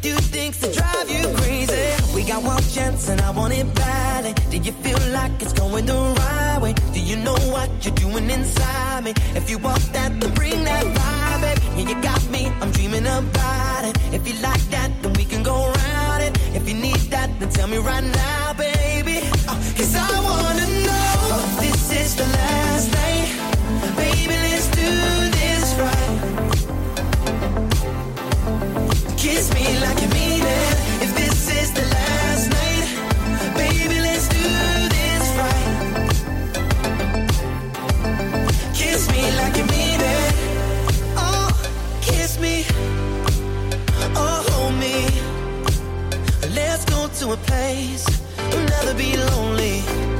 do things to drive you crazy. We got one chance and I want it badly. Do you feel like it's going the right way? Do you know what you're doing inside me? If you want that, then bring that vibe, babe. Yeah, you got me, I'm dreaming about it. If you like that, then we can go round it. If you need that, then tell me right now, babe. to a place, I'll never be lonely.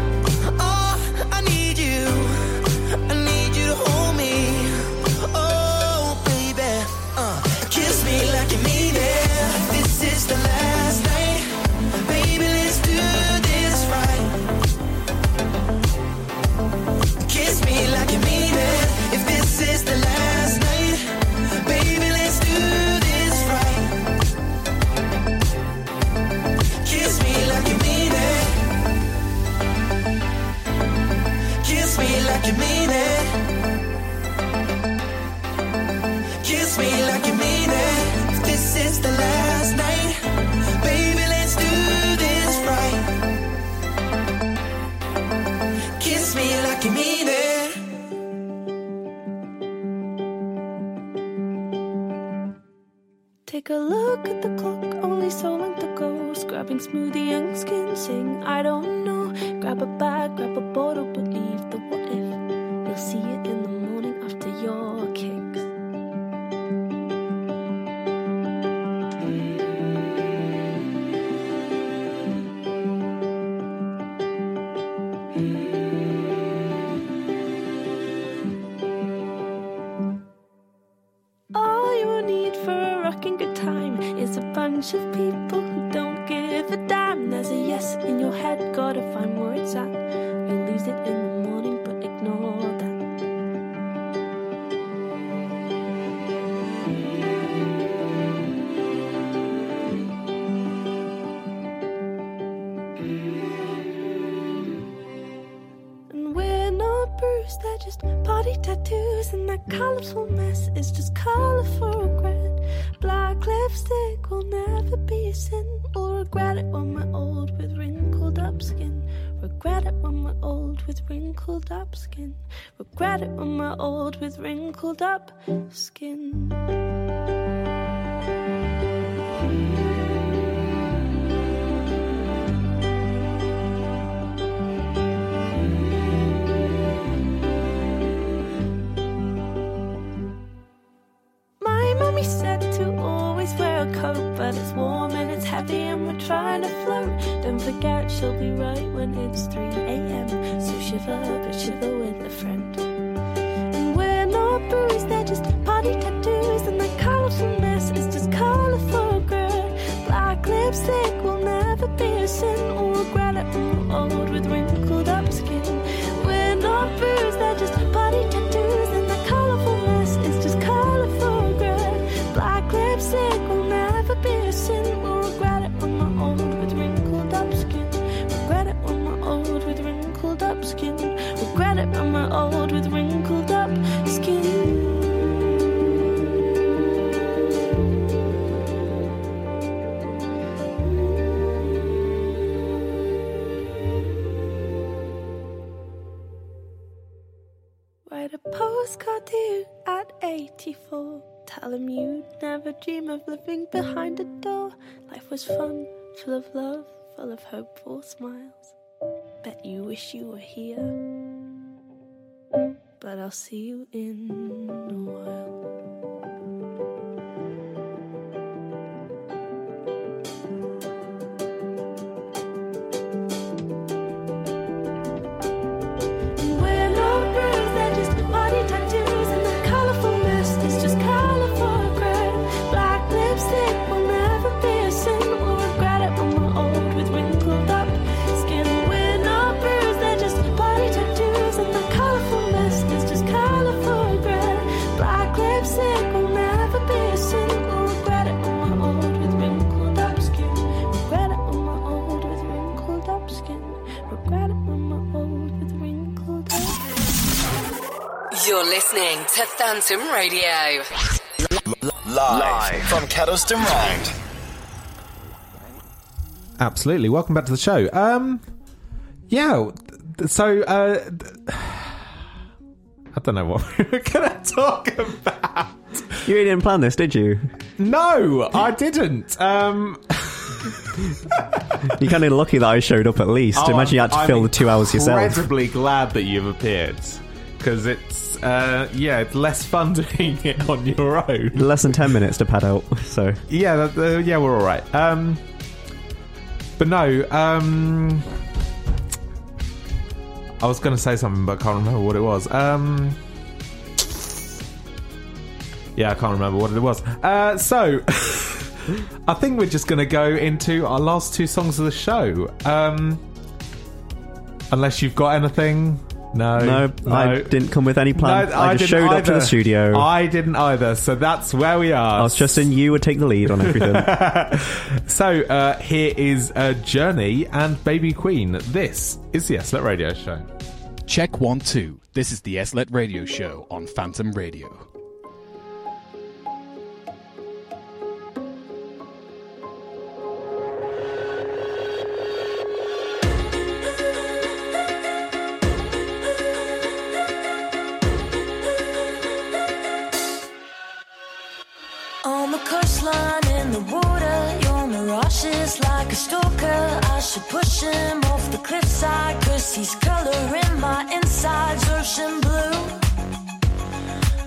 Was fun, full of love, full of hopeful smiles. Bet you wish you were here. But I'll see you in a while. You're listening to Phantom Radio. Live, from Kedleston Road. Absolutely. Welcome back to the show. Um, yeah. th- So, uh, th- I don't know what we were going to talk about. You didn't plan this, did you? No, I didn't. Um, You're kind of lucky that I showed up at least. Oh, Imagine you had to I'm fill the two hours yourself. I'm incredibly glad that you've appeared because it's uh, yeah, it's less fun doing it on your own. Less than 10 minutes to pad out, so. Yeah, uh, yeah, we're all right. Um, but no, um, I was going to say something, but I can't remember what it was. Um, yeah, I can't remember what it was. Uh, so, I think we're just going to go into our last two songs of the show. Um, unless you've got anything. No, No, I didn't come with any plan. No, I just didn't showed up to the studio. I didn't either, so that's where we are. I was trusting you would take the lead on everything. So uh, here is uh, Journey and Baby Queen. This is the SLET Radio Show. Check one, two. This is the SLET Radio Show on Phantom Radio. Is like a stalker. I should push him off the cliffside, cause he's coloring my insides ocean blue.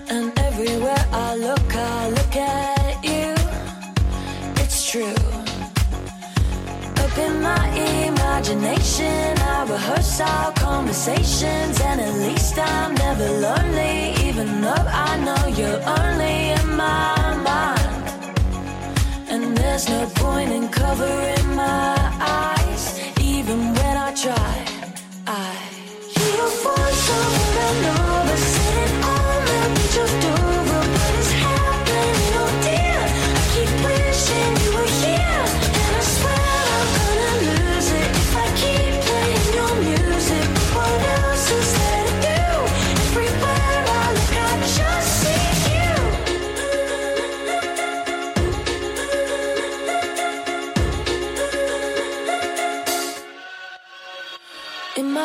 And everywhere I look, I look at you. It's true. Up in my imagination, I rehearse our conversations, and at least I'm never lonely, even though I know you're only in my mind. There's no point in covering my eyes, even when I try. I voice over and over,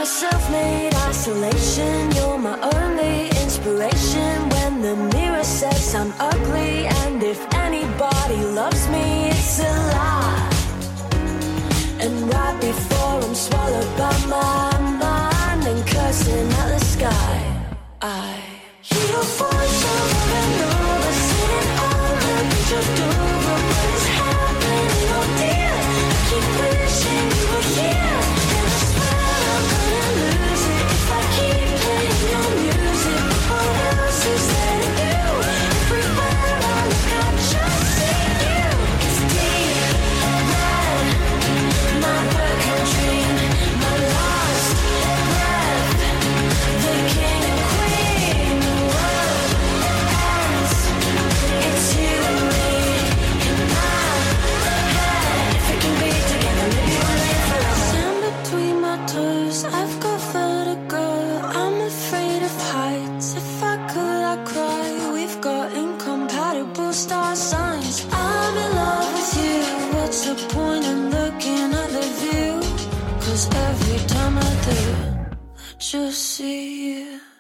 my self-made isolation, you're my only inspiration. When the mirror says I'm ugly, and if anybody loves me, it's a lie. And right before I'm swallowed by my mind and cursing at the sky, I hear your voice just see you.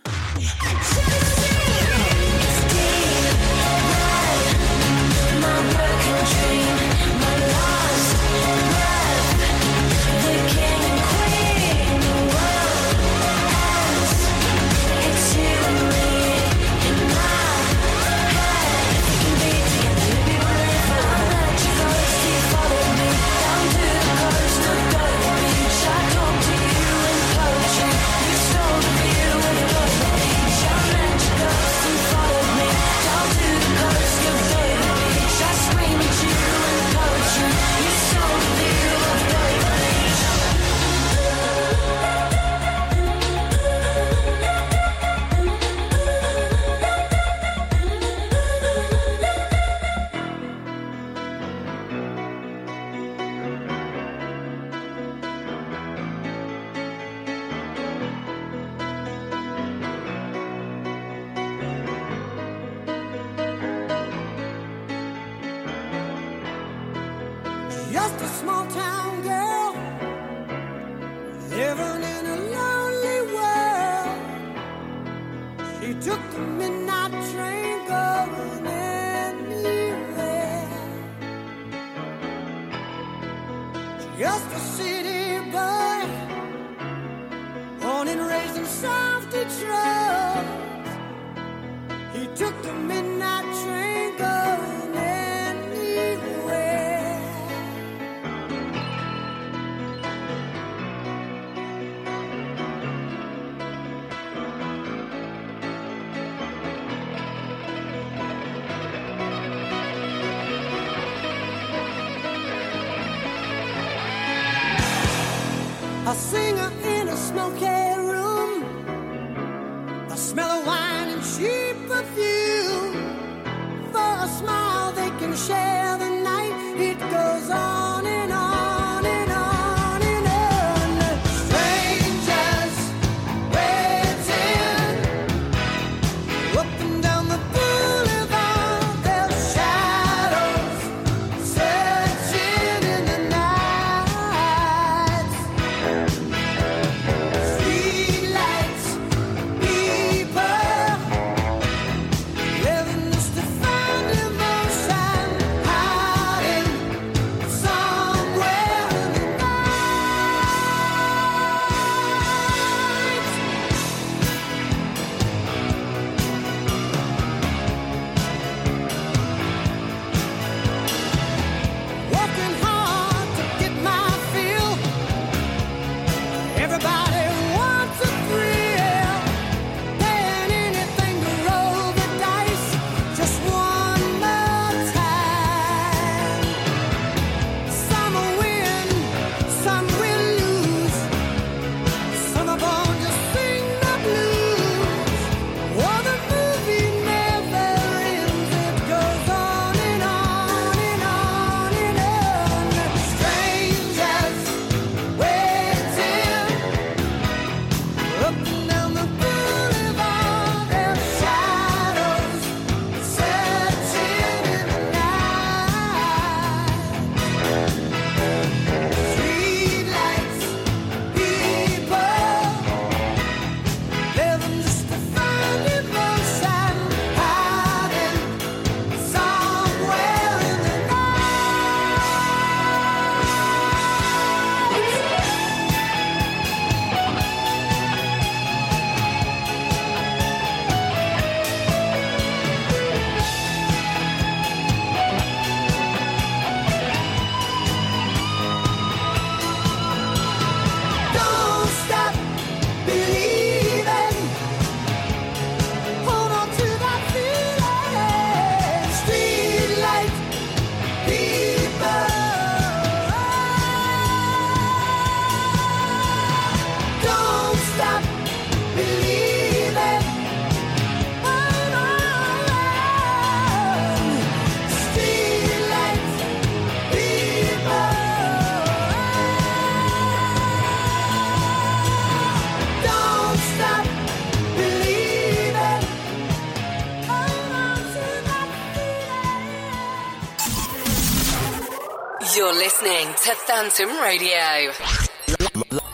To Phantom Radio.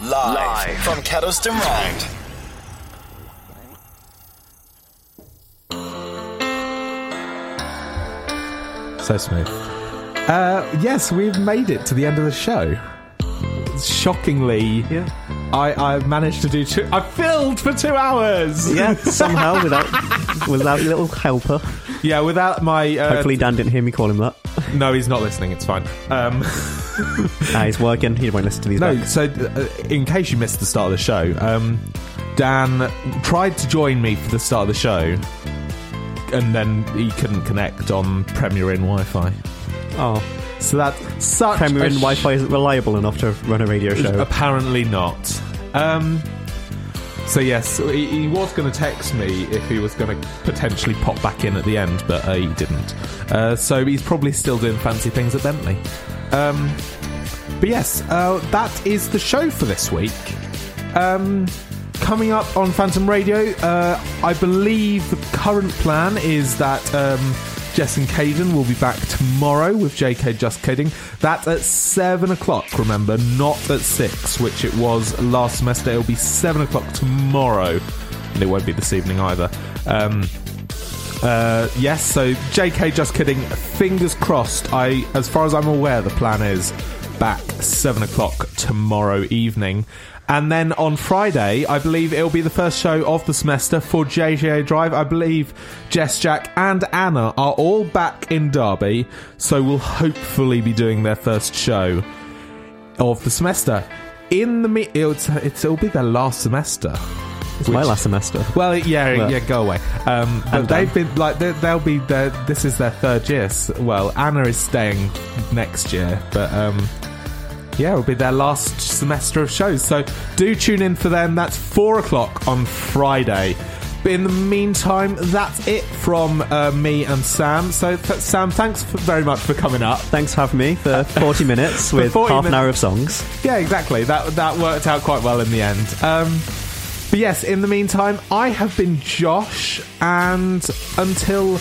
Live, from Kedleston Road. So smooth. Uh, yes, we've made it to the end of the show. Shockingly, yeah. I, I managed to do two. I filled for two hours. Yeah, somehow without without your little helper. Yeah, without my. Uh, Hopefully, Dan didn't hear me call him that. No, he's not listening. It's fine. Um, nah, he's working. He won't listen to these. no, back. so uh, in case you missed the start of the show, um, Dan tried to join me for the start of the show, and then he couldn't connect on Premier Inn Wi-Fi. Oh, so that such Premier and sh- Wi-Fi isn't reliable enough to run a radio show. Apparently not. Um, so yes, he, he was going to text me if he was going to potentially pop back in at the end, but uh, he didn't. Uh, so he's probably still doing fancy things at Bentley. Um, but yes, uh, that is the show for this week. Um, coming up on Phantom Radio, uh, I believe the current plan is that um, Jess and Caden will be back tomorrow with JK Just Kidding. That's at 7 o'clock, remember, not at 6, which it was last semester. It'll be 7 o'clock tomorrow. and it won't be this evening either. Um, uh, yes, so JK, just kidding. Fingers crossed. I, as far as I'm aware, the plan is back seven o'clock tomorrow evening. And then on Friday, I believe it'll be the first show of the semester for JJA Drive. I believe Jess, Jack, and Anna are all back in Derby, so we'll hopefully be doing their first show of the semester. In the me- it'll, it'll be their last semester. It's my last semester. Well, yeah, yeah, go away. Um, but I'm they've done. been like they- they'll be their, this is their third year. Well, Anna is staying next year, but um, yeah, it'll be their last semester of shows. So do tune in for them. That's four o'clock on Friday. But in the meantime, that's it from uh, me and Sam. So, th- Sam, thanks for, very much for coming up. Thanks for having me for 40 minutes with 40 half an hour of songs. Yeah, exactly. That that worked out quite well in the end. Um, but yes, in the meantime, I have been Josh, and until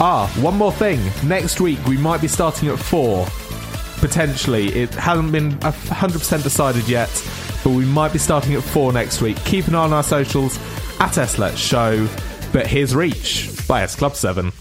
ah, one more thing. Next week we might be starting at four. Potentially, it hasn't been hundred percent decided yet, but we might be starting at four next week. Keep an eye on our socials at SLet Show. But here's Reach by S Club Seven.